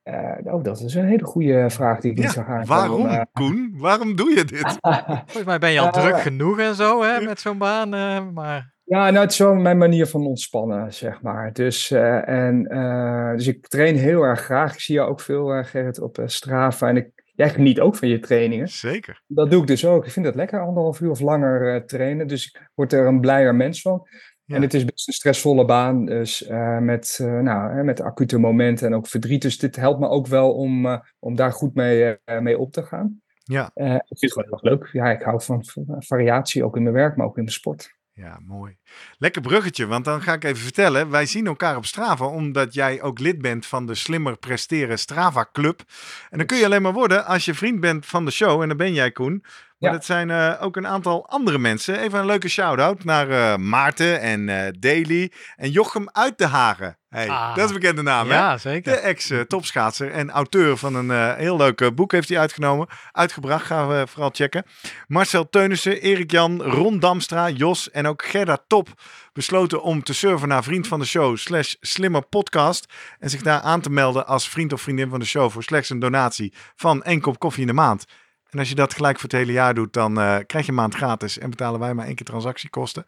Uh, oh, dat is een hele goede vraag die ik niet zou gaan Waarom, uh, Koen? Waarom doe je dit? [laughs] Volgens mij ben je al druk genoeg en zo hè, met zo'n baan. maar... Ja, nou, het is wel mijn manier van ontspannen, zeg maar. Dus, en, dus ik train heel erg graag. Ik zie je ook veel, Gerrit, op Strava. En ik, jij geniet ook van je trainingen. Zeker. Dat doe ik dus ook. Ik vind het lekker, anderhalf uur of langer uh, trainen. Dus ik word er een blijer mens van. Ja. En het is best een stressvolle baan, dus uh, met, uh, nou, met acute momenten en ook verdriet. Dus dit helpt me ook wel om, uh, om daar goed mee, mee op te gaan. Ja. ik vind het gewoon heel leuk. Ja, ik hou van variatie, ook in mijn werk, maar ook in de sport. Ja, mooi. Lekker bruggetje, want dan ga ik even vertellen. Wij zien elkaar op Strava, omdat jij ook lid bent van de Slimmer Presteren Strava Club. En dan kun je alleen maar worden als je vriend bent van de show. En dan ben jij, Koen. Maar Ja. dat zijn eh, ook een aantal andere mensen. Even een leuke shout-out naar eh, Maarten en eh Daly en Jochem uit de Hagen. Hey, Ah. Dat is een bekende naam, hè? Zeker. De ex-topschaatser en auteur van een heel leuk boek heeft hij uitgenomen. Uitgebracht, gaan we vooral checken. Marcel Teunissen, Erik Jan, Ron Damstra, Jos en ook Gerda Top besloten om te surfen naar vriend van de show slash slimmer podcast. En zich daar aan te melden als vriend of vriendin van de show voor slechts een donatie van één kop koffie in de maand. En als je dat gelijk voor het hele jaar doet, dan eh, krijg je een maand gratis en betalen wij maar één keer transactiekosten.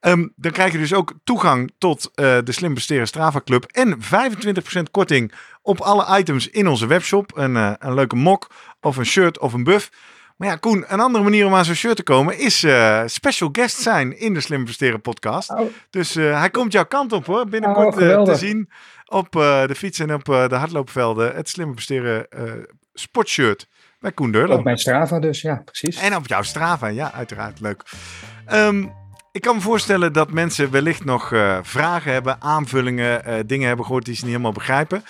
Ehm, dan krijg je dus ook toegang tot eh, de Slim Besteren Strava Club en 25% korting op alle items in onze webshop. Een, eh, een leuke mok of een shirt of een buff. Maar ja, Koen, een andere manier om aan zo'n shirt te komen is special guest zijn in de Slim Besteren podcast. Oh, Dus hij komt jouw kant op hoor. Binnenkort Oh, te zien op de fiets en op de hardloopvelden. Het Slim Besteren eh sportshirt bij Koen Deurlo. op mijn Strava dus, ja, precies. En op jouw Strava, ja, uiteraard. Leuk. Ehm, ik kan me voorstellen dat mensen wellicht nog eh, vragen hebben, aanvullingen, eh, dingen hebben gehoord die ze niet helemaal begrijpen.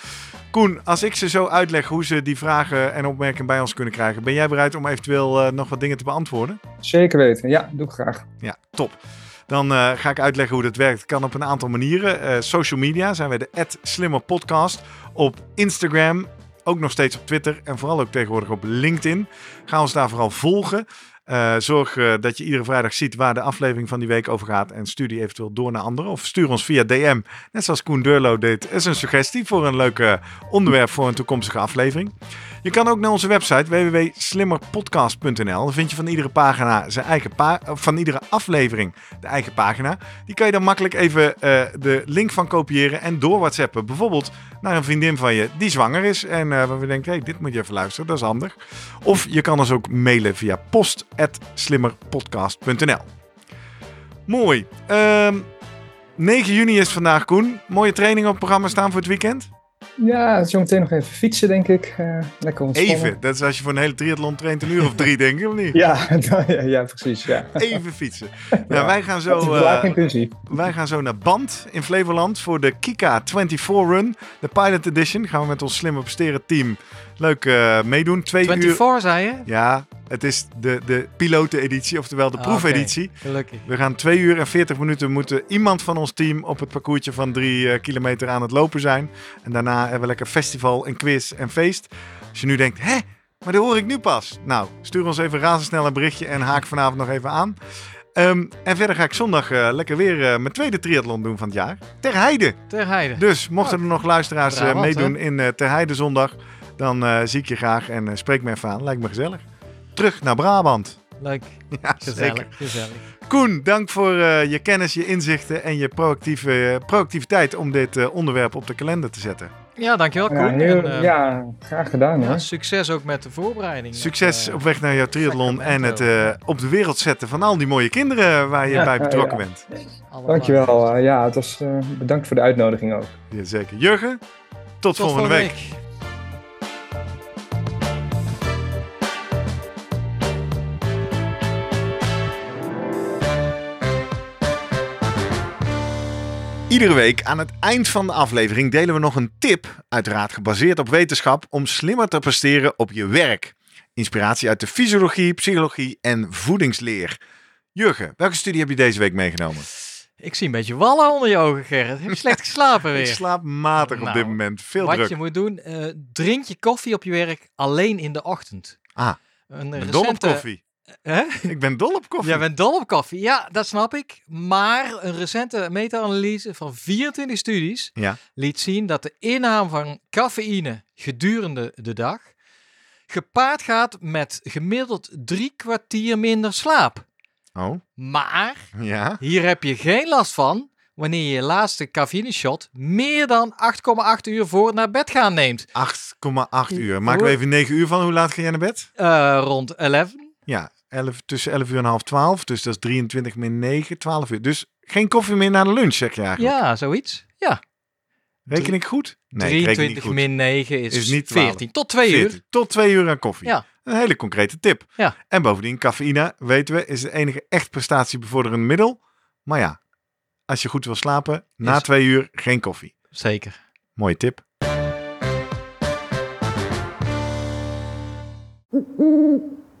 Koen, als ik ze zo uitleg hoe ze die vragen en opmerkingen bij ons kunnen krijgen, ben jij bereid om eventueel eh, nog wat dingen te beantwoorden? Zeker weten, ja, doe ik graag. Ja, top. Dan ga ik uitleggen hoe dat werkt. Kan op een aantal manieren. Social media zijn wij de Slimmer Podcast. Op Instagram, ook nog steeds op Twitter en vooral ook tegenwoordig op LinkedIn. Ga ons daar vooral volgen. Eh, zorg eh, dat je iedere vrijdag ziet waar de aflevering van die week over gaat. En stuur die eventueel door naar anderen. Of stuur ons via DM, net zoals Koen Deurlo deed. is een suggestie voor een leuk onderwerp voor een toekomstige aflevering. Je kan ook naar onze website www.slimmerpodcast.nl. Dan vind je van iedere pagina zijn eigen van iedere aflevering de eigen pagina. Die kan je dan makkelijk even eh, de link van kopiëren en door WhatsAppen. Bijvoorbeeld naar een vriendin van je die zwanger is en eh waar we denken, hey, dit moet je even luisteren, dat is handig. Of je kan ons ook mailen via post@slimmerpodcast.nl. Mooi. Ehm 9 juni is vandaag, Koen. Mooie training op het programma staan voor het weekend. Ja, zometeen nog even fietsen, denk ik. Eh, lekker ontspannen. Even. Dat is als je voor een hele triathlon traint, een uur of drie, denk ik, of niet? [laughs] Ja, [laughs] ja, ja, precies. Ja. Even fietsen. [laughs] Nou, wij gaan zo... eh, intensief. Wij gaan zo naar Band in Flevoland voor de Kika 24 Run. De Pilot Edition. Gaan we met ons slimme presteren team leuk eh, meedoen. Twee uur. 24 zei je? Ja, het is de, de piloteneditie, oftewel de Ah, proefeditie. Gelukkig. We gaan twee uur en 40 minuten moeten iemand van ons team op het parcoursje van drie eh, kilometer aan het lopen zijn. En daarna hebben we lekker festival en quiz en feest. Als je nu denkt, hè, maar dat hoor ik nu pas. Nou, stuur ons even razendsnel een berichtje en haak vanavond nog even aan. Ehm, en verder ga ik zondag eh, lekker weer eh, mijn tweede triathlon doen van het jaar. Ter Heide. Ter Heide. Dus mochten er nog luisteraars meedoen in Ter Heide zondag, dan zie ik je graag en spreek me even aan. Lijkt me gezellig. Terug naar Brabant. Leuk. [laughs] Ja, Gezellig. zeker. Gezellig. Koen, dank voor eh, je kennis, je inzichten en je proactieve, proactiviteit om dit eh, onderwerp op de kalender te zetten. Ja, dankjewel Ja, Koen. heel- En, eh, ja, graag gedaan ja, succes ook met de voorbereiding. Succes Eh, op weg naar jouw triathlon en het eh, op de wereld zetten van al die mooie kinderen waar je Ja, bij ja, betrokken ja. bent. allemaal. Dankjewel. eh, ja, het was, eh, bedankt voor de uitnodiging ook. Jazeker. Jurgen, tot, Tot volgende week. Iedere week aan het eind van de aflevering delen we nog een tip, uiteraard gebaseerd op wetenschap, om slimmer te presteren op je werk. Inspiratie uit de fysiologie, psychologie en voedingsleer. Jurgen, welke studie heb je deze week meegenomen? Ik zie een beetje wallen onder je ogen, Gerrit. Heb je slecht geslapen [laughs] Ik weer? slaap matig op Nou, dit moment. Veel Wat druk. je moet doen, eh, drink je koffie op je werk alleen in de ochtend. Ah, Een Ik recente- koffie. Hè? [laughs] Ik ben dol op koffie. Jij bent dol op koffie. Ja, dat snap ik. Maar een recente meta-analyse van 24 studies Ja. liet zien dat de inname van cafeïne gedurende de dag gepaard gaat met gemiddeld drie kwartier minder slaap. Oh, Maar ja. hier heb je geen last van, wanneer je je laatste cafeïne shot meer dan 8,8 uur voor het naar bed gaan neemt. 8,8 uur. Maken we even 9 uur van. Hoe laat ga jij naar bed? Uh, rond 11. Ja, 11, tussen 11 uur en half 12. Dus dat is 23 min 9, 12 uur. Dus geen koffie meer na de lunch, zeg je eigenlijk? Ja, zoiets. Ja. Reken ik goed? Nee, 23 ik goed. min 9 is, is niet 14. Tot 2 14. uur. Tot 2 uur aan koffie. Ja. Een hele concrete tip. Ja. En bovendien, cafeïne, weten we, is het enige echt prestatiebevorderende middel. Maar ja, als je goed wil slapen, na Is- 2 uur geen koffie. Zeker. Mooie tip.